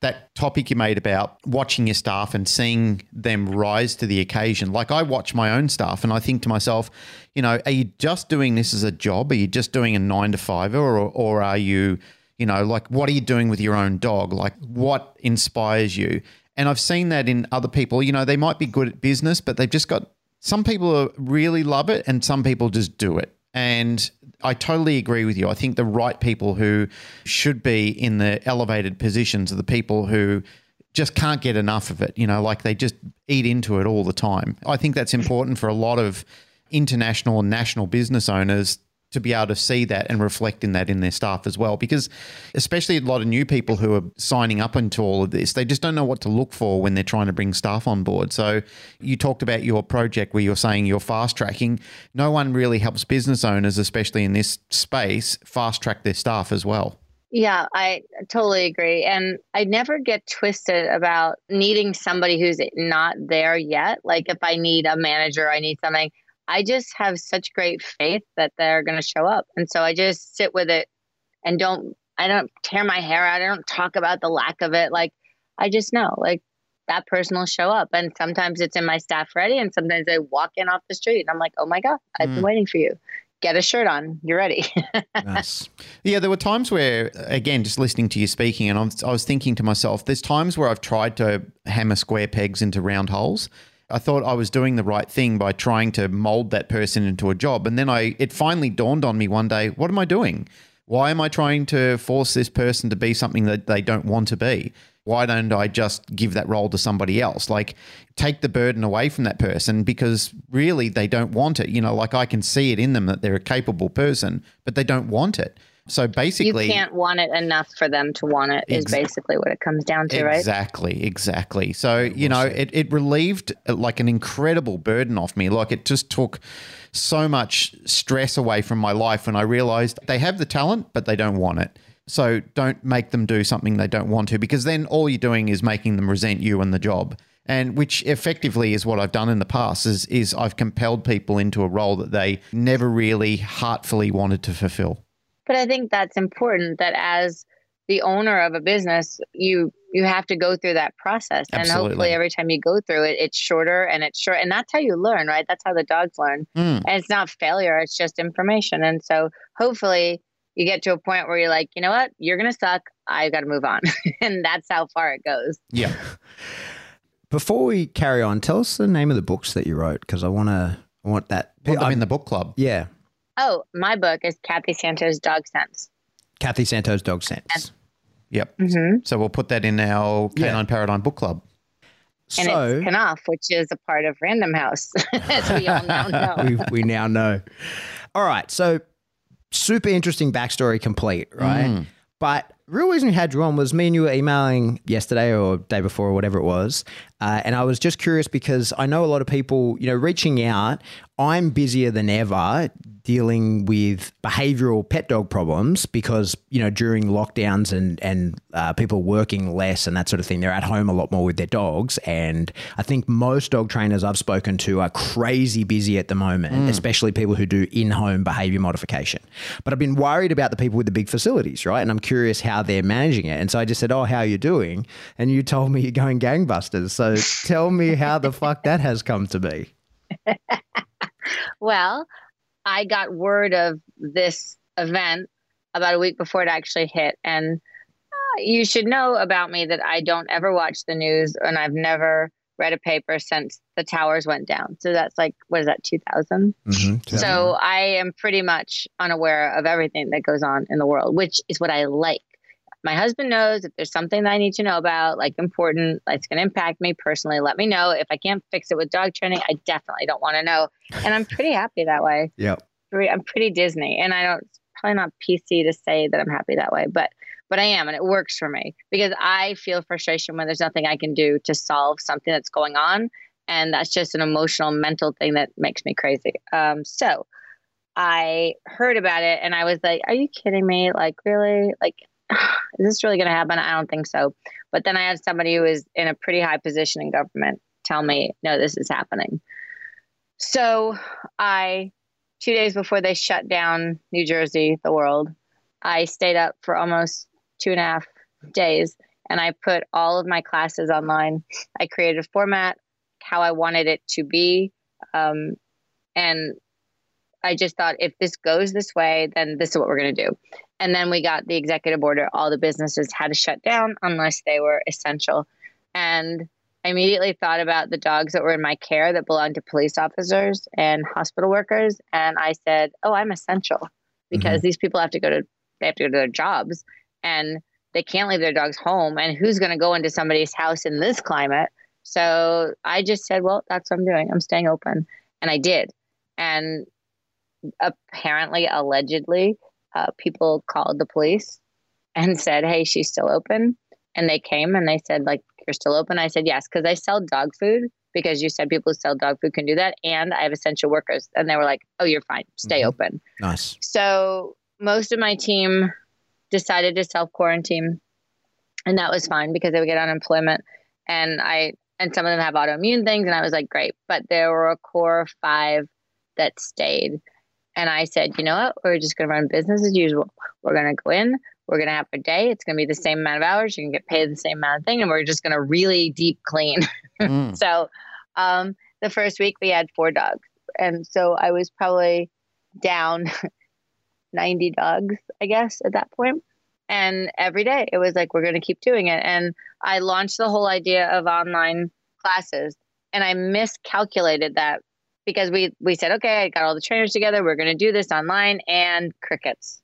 that topic you made about watching your staff and seeing them rise to the occasion. Like I watch my own staff and I think to myself, you know, are you just doing this as a job? Are you just doing a nine to five or, or are you, you know, like what are you doing with your own dog? Like what inspires you? And I've seen that in other people, you know, they might be good at business, but they've just got some people really love it and some people just do it. And I totally agree with you. I think the right people who should be in the elevated positions are the people who just can't get enough of it. You know, like they just eat into it all the time. I think that's important for a lot of international and national business owners to be able to see that and reflect in that in their staff as well. Because especially a lot of new people who are signing up into all of this, they just don't know what to look for when they're trying to bring staff on board. So you talked about your project where you're saying you're fast tracking. No one really helps business owners, especially in this space, fast track their staff as well.
Yeah, I totally agree. And I never get twisted about needing somebody who's not there yet. Like if I need a manager, I need something. I just have such great faith that they're going to show up. And so I just sit with it and don't, I don't tear my hair out. I don't talk about the lack of it. Like, I just know, like, that person will show up. And sometimes it's in my staff ready. And sometimes they walk in off the street and I'm like, oh my God, I've mm. been waiting for you. Get a shirt on. You're ready.
nice. Yeah, there were times where, again, just listening to you speaking, and I was, I was thinking to myself, there's times where I've tried to hammer square pegs into round holes I thought I was doing the right thing by trying to mold that person into a job. And then I it finally dawned on me one day, what am I doing? Why am I trying to force this person to be something that they don't want to be? Why don't I just give that role to somebody else? Like take the burden away from that person because really they don't want it. You know, like I can see it in them that they're a capable person, but they don't want it. So basically,
you can't want it enough for them to want it. Is ex- basically what it comes down to,
right? Exactly, exactly. So you know, it it relieved uh, like an incredible burden off me. Like it just took so much stress away from my life when I realized they have the talent, but they don't want it. So don't make them do something they don't want to, because then all you're doing is making them resent you and the job and which effectively is what I've done in the past is is I've compelled people into a role that they never really heartfully wanted to fulfill.
But I think that's important that as the owner of a business, you you have to go through that process. Absolutely. And hopefully every time you go through it, it's shorter and it's short. And that's how you learn, right? That's how the dogs learn. Mm. And it's not failure, it's just information. And so hopefully you get to a point where you're like, you know what, you're gonna suck. I gotta move on. and that's how far it goes.
Yeah.
Before we carry on, tell us the name of the books that you wrote because I wanna I want that.
Put them in the book club.
Yeah.
Oh, my book is Kathy Santo's Dog Sense.
Kathy Santo's Dog Sense.
Yep. Mm-hmm. So we'll put that in our Canine yeah. Paradigm Book Club.
And so, it's Knopf, which is a part of Random House, as we all now know.
we, we now know. All right. So super interesting backstory complete, right? Mm. But real reason we had you on was me and you were emailing yesterday or day before or whatever it was. Uh, and I was just curious because I know a lot of people, you know, reaching out. I'm busier than ever dealing with behavioral pet dog problems because you know during lockdowns and and uh, people working less and that sort of thing they're at home a lot more with their dogs. And I think most dog trainers I've spoken to are crazy busy at the moment mm. especially people who do in-home behavior modification. But I've been worried about the people with the big facilities right? And I'm curious how they're managing it. And so I just said oh how are you doing? And you told me you're going gangbusters. So tell me how the fuck that has come to be
well I got word of this event about a week before it actually hit. And uh, you should know about me that I don't ever watch the news and I've never read a paper since the towers went down. So that's like, what is that, 2000? Mm-hmm. So I am pretty much unaware of everything that goes on in the world, which is what I like. My husband knows if there's something that I need to know about, like important, that's going to impact me personally, let me know. If I can't fix it with dog training, I definitely don't want to know. And I'm pretty happy that way.
Yep.
I'm pretty Disney, and I don't. It's probably not PC to say that I'm happy that way, but but I am, and it works for me because I feel frustration when there's nothing I can do to solve something that's going on, and that's just an emotional, mental thing that makes me crazy. Um, so I heard about it, and I was like, "Are you kidding me? Like, really? Like, is this really going to happen? I don't think so." But then I had somebody who was in a pretty high position in government tell me, "No, this is happening." So I two days before they shut down New Jersey, the world, I stayed up for almost two and a half days and I put all of my classes online. I created a format, how I wanted it to be. Um, and I just thought if this goes this way, then this is what we're going to do. And then we got the executive order. All the businesses had to shut down unless they were essential. And I immediately thought about the dogs that were in my care that belonged to police officers and hospital workers. And I said, Oh, I'm essential because mm-hmm. these people have to go to they have to go to their jobs and they can't leave their dogs home. And who's going to go into somebody's house in this climate? So I just said, Well, that's what I'm doing. I'm staying open. And I did. And apparently, allegedly, uh, people called the police and said, Hey, she's still open. And they came and they said, like, you're still open? I said, yes, because I sell dog food because you said people who sell dog food can do that. And I have essential workers. And they were like, oh, you're fine. Stay mm-hmm. open.
Nice.
So most of my team decided to self quarantine. And that was fine because they would get unemployment. And I, and some of them have autoimmune things. And I was like, great. But there were a core of five that stayed. And I said, you know what? We're just going to run business as usual. We're going to go in. We're going to have a day. It's going to be the same amount of hours. You can get paid the same amount of thing. And we're just going to really deep clean. Mm. so um, the first week we had four dogs. And so I was probably down 90 dogs, I guess, at that point. And every day it was like, we're going to keep doing it. And I launched the whole idea of online classes. And I miscalculated that because we, we said, okay, I got all the trainers together. We're going to do this online and crickets.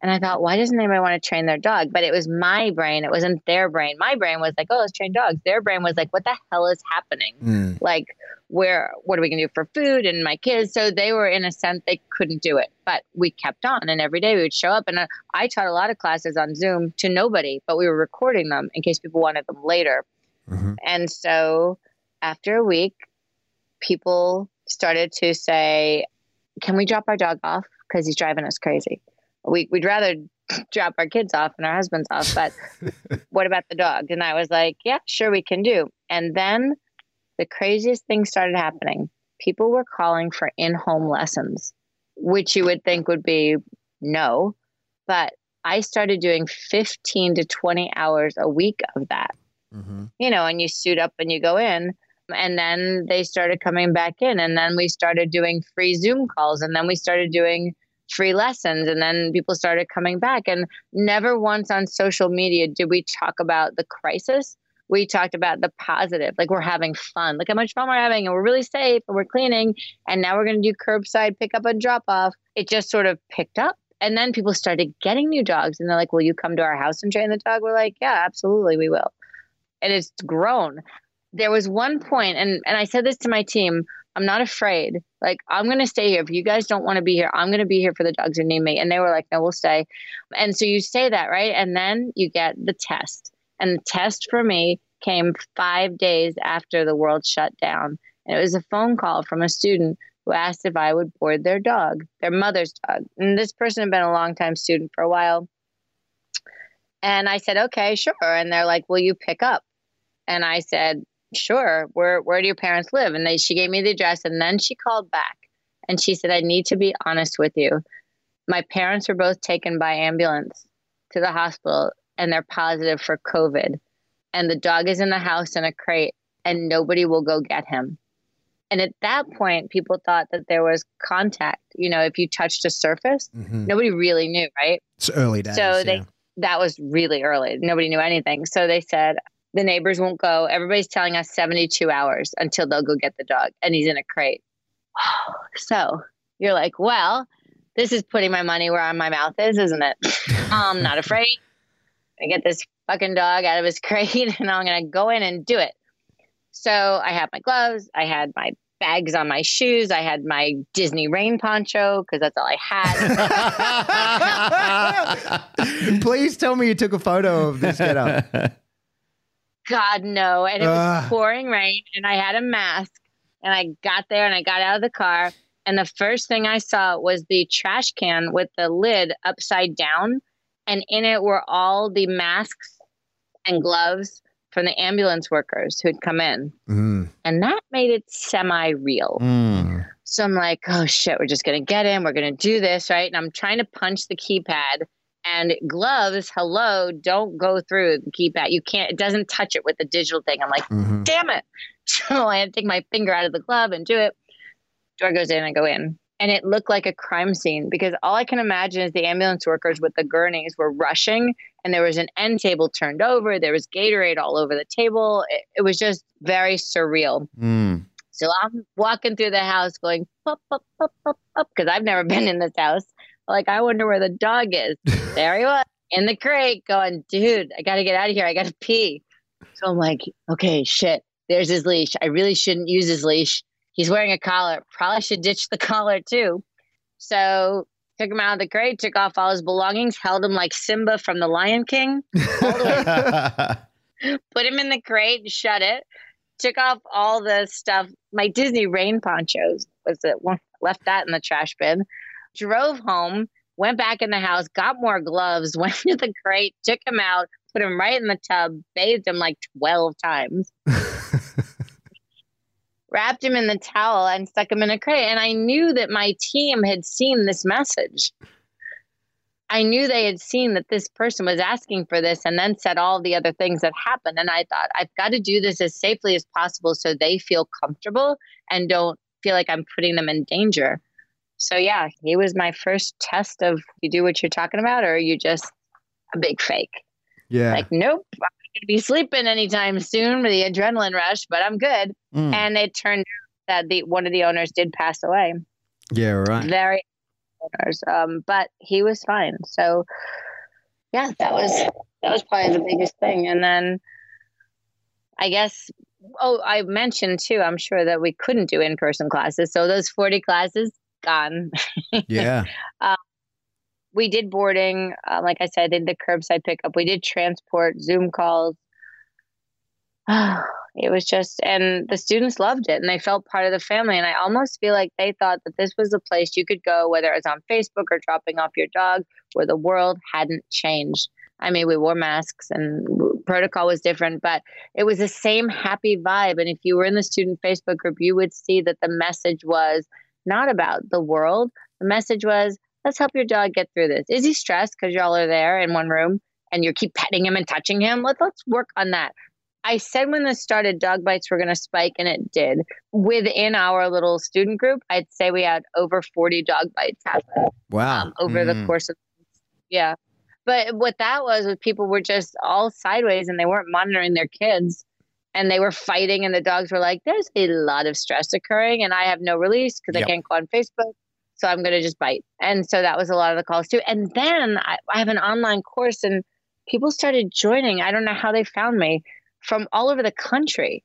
And I thought, why doesn't anybody want to train their dog? But it was my brain. It wasn't their brain. My brain was like, oh, let's train dogs. Their brain was like, what the hell is happening? Mm. Like, where, what are we going to do for food and my kids? So they were, in a sense, they couldn't do it. But we kept on. And every day we would show up. And I taught a lot of classes on Zoom to nobody, but we were recording them in case people wanted them later. Mm-hmm. And so after a week, people started to say, can we drop our dog off? Because he's driving us crazy we, we'd rather drop our kids off and our husbands off, but what about the dog? And I was like, yeah, sure, we can do. And then the craziest thing started happening. People were calling for in home lessons, which you would think would be no, but I started doing 15 to 20 hours a week of that. Mm-hmm. You know, and you suit up and you go in. And then they started coming back in. And then we started doing free Zoom calls. And then we started doing free lessons and then people started coming back. And never once on social media did we talk about the crisis. We talked about the positive like we're having fun. Look how much fun we're having and we're really safe and we're cleaning and now we're going to do curbside pick up and drop off. It just sort of picked up and then people started getting new dogs and they're like will you come to our house and train the dog? We're like yeah absolutely we will. And it's grown there was one point and and i said this to my team I'm not afraid. Like, I'm going to stay here. If you guys don't want to be here, I'm going to be here for the dogs who need me. And they were like, no, we'll stay. And so you say that, right? And then you get the test. And the test for me came five days after the world shut down. And it was a phone call from a student who asked if I would board their dog, their mother's dog. And this person had been a long time student for a while. And I said, okay, sure. And they're like, will you pick up? And I said, sure where where do your parents live? And they she gave me the address and then she called back and she said i need to be honest with you. My parents were both taken by ambulance to the hospital and they're positive for covid. And the dog is in the house in a crate and nobody will go get him. And at that point people thought that there was contact. You know if you touched a surface mm-hmm. nobody really knew right?
It's early days
so they
yeah.
that was really early. Nobody knew anything. So they said the neighbors won't go. Everybody's telling us 72 hours until they'll go get the dog, and he's in a crate. So you're like, well, this is putting my money where my mouth is, isn't it? I'm not afraid. I get this fucking dog out of his crate and I'm going to go in and do it. So I had my gloves, I had my bags on my shoes, I had my Disney rain poncho because that's all I
had. Please tell me you took a photo of this get up.
God, no. And it was pouring rain and I had a mask and I got there and I got out of the car. And the first thing I saw was the trash can with the lid upside down. And in it were all the masks and gloves from the ambulance workers who'd come in. Mm. And that made it semi real. Mm. So I'm like, oh shit, we're just going to get in. We're going to do this. Right. And I'm trying to punch the keypad and gloves, hello, don't go through the keypad. You can't, it doesn't touch it with the digital thing. I'm like, mm-hmm. damn it. So I had to take my finger out of the glove and do it. Door goes in, I go in. And it looked like a crime scene because all I can imagine is the ambulance workers with the gurneys were rushing and there was an end table turned over. There was Gatorade all over the table. It, it was just very surreal. Mm. So I'm walking through the house going, up, up, up, up, up, because I've never been in this house. Like, I wonder where the dog is. there he was in the crate going, dude, I got to get out of here. I got to pee. So I'm like, okay, shit, there's his leash. I really shouldn't use his leash. He's wearing a collar. Probably should ditch the collar too. So took him out of the crate, took off all his belongings, held him like Simba from The Lion King, put him in the crate, shut it, took off all the stuff. My Disney rain ponchos was it? Left that in the trash bin drove home, went back in the house, got more gloves, went to the crate, took him out, put him right in the tub, bathed him like 12 times, wrapped him in the towel, and stuck him in a crate. And I knew that my team had seen this message. I knew they had seen that this person was asking for this and then said all the other things that happened. And I thought, I've got to do this as safely as possible so they feel comfortable and don't feel like I'm putting them in danger. So yeah, he was my first test of you do what you're talking about or are you just a big fake?
Yeah.
Like, nope, I'm gonna be sleeping anytime soon with the adrenaline rush, but I'm good. Mm. And it turned out that the one of the owners did pass away.
Yeah, right.
Very owners. Um, but he was fine. So yeah, that was that was probably the biggest thing. And then I guess oh, I mentioned too, I'm sure that we couldn't do in person classes. So those 40 classes, gone.
Yeah.
um, we did boarding. Uh, like I said, did the curbside pickup. We did transport, Zoom calls. it was just, and the students loved it and they felt part of the family. And I almost feel like they thought that this was a place you could go, whether it was on Facebook or dropping off your dog, where the world hadn't changed. I mean, we wore masks and protocol was different, but it was the same happy vibe. And if you were in the student Facebook group, you would see that the message was not about the world. The message was, let's help your dog get through this. Is he stressed because y'all are there in one room and you keep petting him and touching him? Let, let's work on that. I said when this started, dog bites were going to spike, and it did. Within our little student group, I'd say we had over 40 dog bites happen.
Wow. Um,
over mm. the course of, yeah. But what that was, was people were just all sideways and they weren't monitoring their kids and they were fighting and the dogs were like there's a lot of stress occurring and i have no release because yep. i can't go on facebook so i'm going to just bite. And so that was a lot of the calls too. And then I, I, have an online course and people started joining. I don't know how they found me. From all over the country.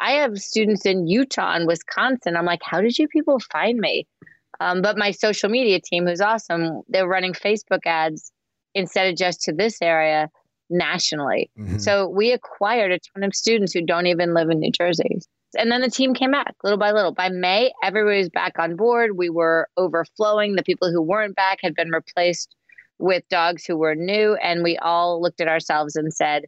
I have students in utah and wisconsin. I'm like how did you people find me? Um, but my social media team who's awesome they're running facebook ads instead of just to this area nationally. Mm-hmm. So we acquired a ton of students who don't even live in New Jersey. And then the team came back little by little. By May, everybody was back on board. We were overflowing. The people who weren't back had been replaced with dogs who were new. And we all looked at ourselves and said,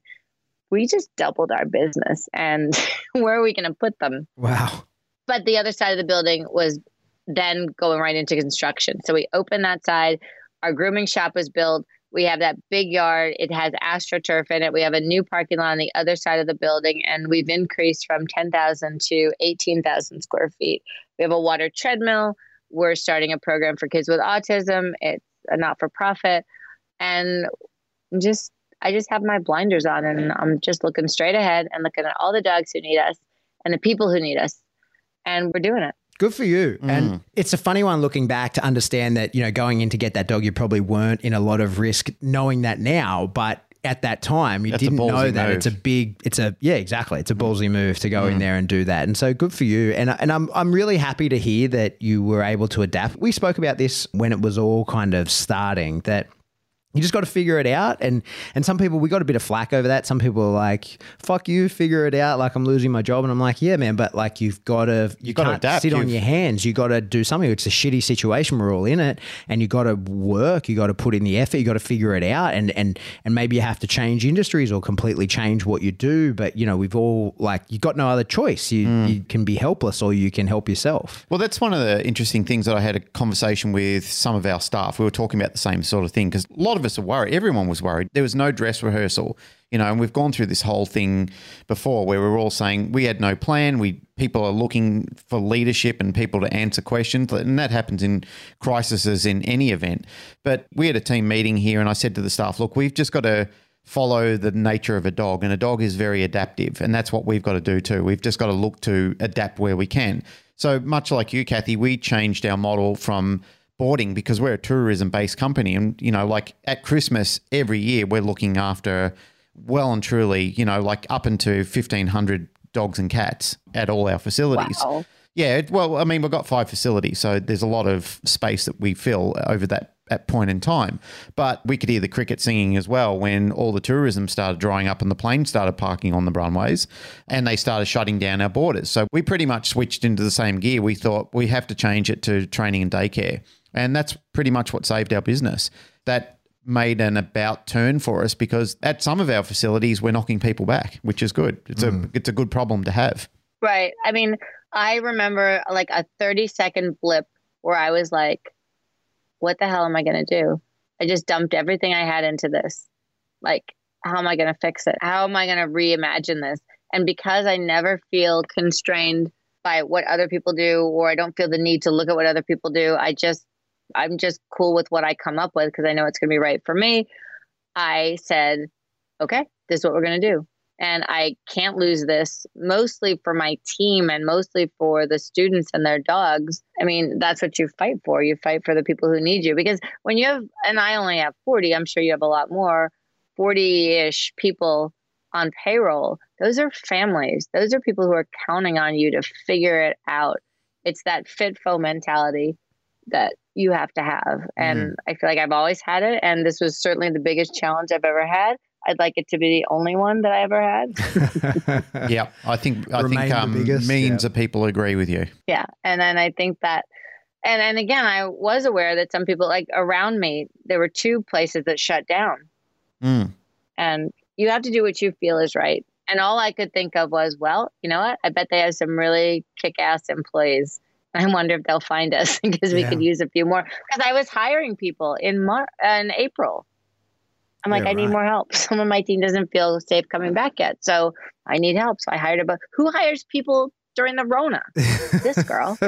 we just doubled our business. And where are we going to put them?
Wow.
But the other side of the building was then going right into construction. So we opened that side. Our grooming shop was built we have that big yard. It has AstroTurf in it. We have a new parking lot on the other side of the building, and we've increased from 10,000 to 18,000 square feet. We have a water treadmill. We're starting a program for kids with autism. It's a not for profit. And just, I just have my blinders on and I'm just looking straight ahead and looking at all the dogs who need us and the people who need us. And we're doing it.
Good for you. Mm. And it's a funny one looking back to understand that, you know, going in to get that dog, you probably weren't in a lot of risk knowing that now. But at that time you
That's
didn't know that
move.
it's a big it's a yeah exactly it's a ballsy move to go in there and do that and so good for you and and I'm I'm really happy to hear that you were able to adapt we spoke about this when it was all kind of starting that you just got to figure it out and and some people we got a bit of flack over that. Some people are like fuck you figure it out like i'm losing my job. And i'm like yeah man but like you've got to you
gotta
can't
adapt.
sit on
You've-
your hands. You got to do something. It's a shitty situation. We're all in it and you got to work. You got to put in the effort. You got to figure it out and and and maybe you have to change industries or completely change what you do. But you know we've all like you got no other choice. You,
Hmm.
you can be helpless or you can help yourself.
Well, that's one of the interesting things that I had a conversation with some of our staff. We were talking about the same sort of thing because a lot of us are worried. Everyone was worried. There was no dress rehearsal, you know, and we've gone through this whole thing before where we were all saying we had no plan. We people are looking for leadership and people to answer questions, and that happens in crises in any event. But we had a team meeting here, and I said to the staff, "Look, we've just got to." follow the nature of a dog and a dog is very adaptive and that's what we've got to do too we've just got to look to adapt where we can so much like you kathy we changed our model from boarding because we're a tourism based company and you know like at christmas every year we're looking after well and truly you know like up into 1500 dogs and cats at all our facilities
Wow.
yeah, well, I mean, we've got five facilities, so there's a lot of space that we fill over that at point in time. But we could hear the cricket singing as well when all the tourism started drying up and the planes started parking on the runways and they started shutting down our borders. So we pretty much switched into the same gear. We thought we have to change it to training and daycare. And that's pretty much what saved our business. That made an about turn for us because at some of our facilities we're knocking people back, which is good. It's a mm. it's a good problem to have.
Right. I mean, I remember like a 30 second blip where I was like, what the hell am I going to do? I just dumped everything I had into this. Like, how am I going to fix it? How am I going to reimagine this? And because I never feel constrained by what other people do, or I don't feel the need to look at what other people do, I just, I'm just cool with what I come up with because I know it's going to be right for me. I said, okay, this is what we're going to do and I can't lose this mostly for my team and mostly for the students and their dogs. I mean, that's what you fight for. You fight for the people who need you because when you have, and I only have 40, I'm sure you have a lot more, 40 ish people on payroll. Those are families. Those are people who are counting on you to figure it out. It's that fit mentality that you have to have. And I feel like I've always had it. And this was certainly the biggest challenge I've ever had. I'd like it to be the only one that I ever had.
Yeah, I think I
Remain
think
the
um,
biggest,
millions
yeah.
of people agree with you.
yeah. And then I think that, and and again, I was aware that some people like around me, there were two places that shut down,
Mm.
and you have to do what you feel is right. And all I could think of was, well, you know what? I bet they have some really kick-ass employees. I wonder if they'll find us because we
Yeah.
could use a few more. Because I was hiring people in Mar- in April. I'm like,
Yeah,
I need more help. Some of my team doesn't feel safe coming back yet, so I need help. So I hired a. bu- Who hires people during the Rona? this girl.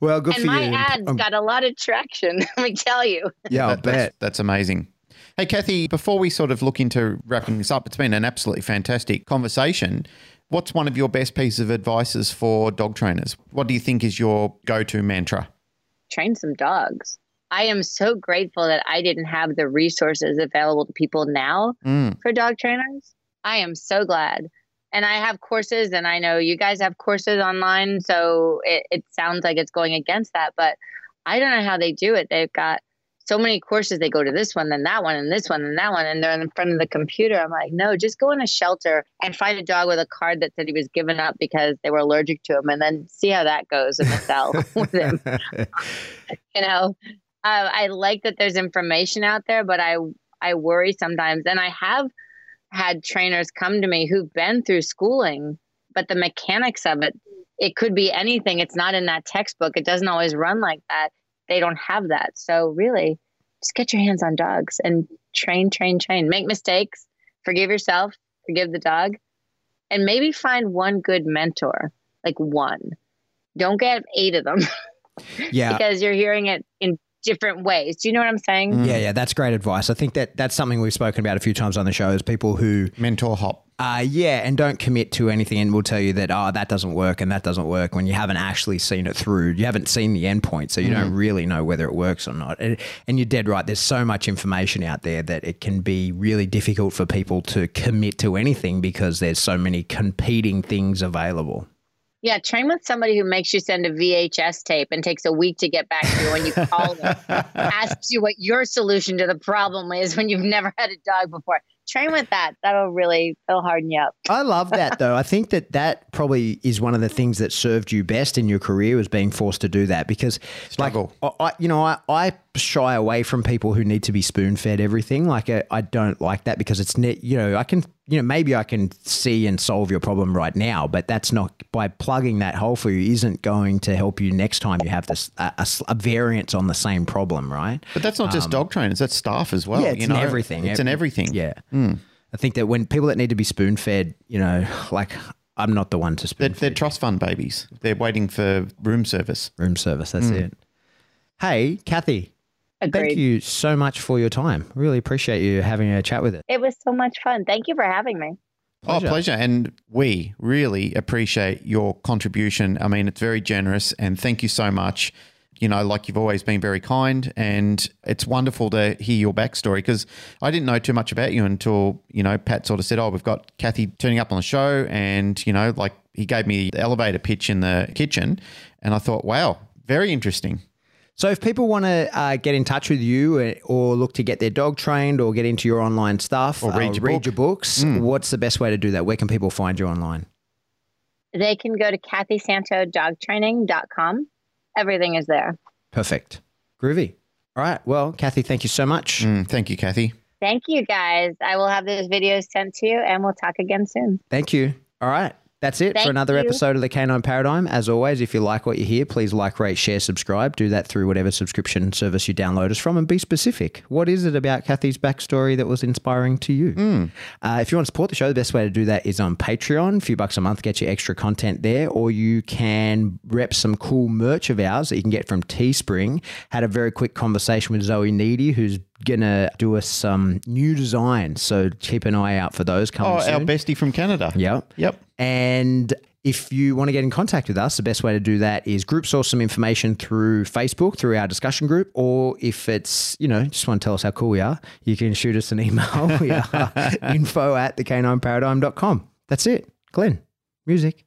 well good for you.
and
for
my
you
ads
Um,
got a lot of traction. Let me tell you.
yeah i'll
that's,
bet
that's amazing. Hey, Kathy, before we sort of look into wrapping this up, it's been an absolutely fantastic conversation. What's one of your best pieces of advices for dog trainers? What do you think is your go to mantra?
Train some dogs. I am so grateful that I didn't have the resources available to people now
Mm.
for dog trainers. I am so glad. And I have courses, and I know you guys have courses online. So it, it sounds like it's going against that, but I don't know how they do it. They've got so many courses. They go to this one, then that one, and this one, and that one, and they're in front of the computer. I'm like, no, just go in a shelter and find a dog with a card that said he was given up because they were allergic to him, and then see how that goes in the cell with him. You know, uh, I like that there's information out there, but I I worry sometimes, and I have had trainers come to me who've been through schooling, but the mechanics of it, it could be anything. It's not in that textbook. It doesn't always run like that. They don't have that. So really, just get your hands on dogs and train, train, train. Make mistakes, forgive yourself, forgive the dog, and maybe find one good mentor, like one. Don't get eight of them
yeah
because you're hearing it in different ways. Do you know what I'm saying?
Yeah, yeah, that's great advice. I think that that's something we've spoken about a few times on the show is people who
Mentor hop.
Uh, yeah, and don't commit to anything and will tell you that, oh, that doesn't work and that doesn't work when you haven't actually seen it through. You haven't seen the endpoint, so you don't really know whether it works or not. And, and you're dead right. There's so much information out there that it can be really difficult for people to commit to anything because there's so many competing things available.
Yeah, train with somebody who makes you send a VHS tape and takes a week to get back to you when you call them, asks you what your solution to the problem is when you've never had a dog before. Train with that. That'll really that'll harden you up.
I love that though. I think that that probably is one of the things that served you best in your career was being forced to do that because
Struggle.
like I, I- you know I, I shy away from people who need to be spoon fed everything like I, I don't like that because it's ne- you know I can you know maybe I can see and solve your problem right now but that's not by plugging that hole for you isn't going to help you next time you have this a variance on the same problem right
But that's not just dog trainers, that's staff as well.
Um, yeah, it's
you know?
in everything.
It's in everything.
Yeah. I think that when people that need to be spoon fed, you know, like I'm not the one to
They're, they're trust fund babies. They're waiting for room service.
Room service. That's it. Hey, Kathy,
Agreed.
thank you so much for your time. Really appreciate you having a chat with it.
It was so much fun. Thank you for having me.
Oh, pleasure. And we really appreciate your contribution. I mean, it's very generous and thank you so much. You know, like you've always been very kind and it's wonderful to hear your backstory because I didn't know too much about you until, you know, Pat sort of said, Oh, we've got Kathy turning up on the show. And, you know, like he gave me the elevator pitch in the kitchen. And I thought, wow, very interesting.
So, if people want to uh, get in touch with you uh, or look to get their dog trained or get into your online stuff
Or read
uh,
your
read
book.
your books, what's the best way to do that? Where can people find you online?
They can go to kathysantodogtraining.com. Everything is there.
Perfect. Groovy. All right. Well, Kathy, thank you so much.
Mm, thank you, Kathy.
Thank you guys. I will have those videos sent to you and we'll talk again soon.
Thank you. All right. That's it
Thank
for another
you.
episode of the Canine Paradigm. As always, if you like what you hear, please like, rate, share, subscribe. Do that through whatever subscription service you download us from and be specific. What is it about Kathy's backstory that was inspiring to you? Uh, if you want to support the show, the best way to do that is on Patreon. A few bucks a month get you extra content there, or you can rep some cool merch of ours that you can get from Teespring. Had a very quick conversation with Zoe Needy, who's gonna do us some new designs. So keep an eye out for those coming
Oh,
soon.
our bestie from Canada.
Yep.
Yep.
And if you want to get in contact with us, the best way to do that is group source some information through Facebook, through our discussion group, or if it's, you know, just want to tell us how cool we are, you can shoot us an email. we are info at thecanineparadigm.com. That's it. Glenn, music.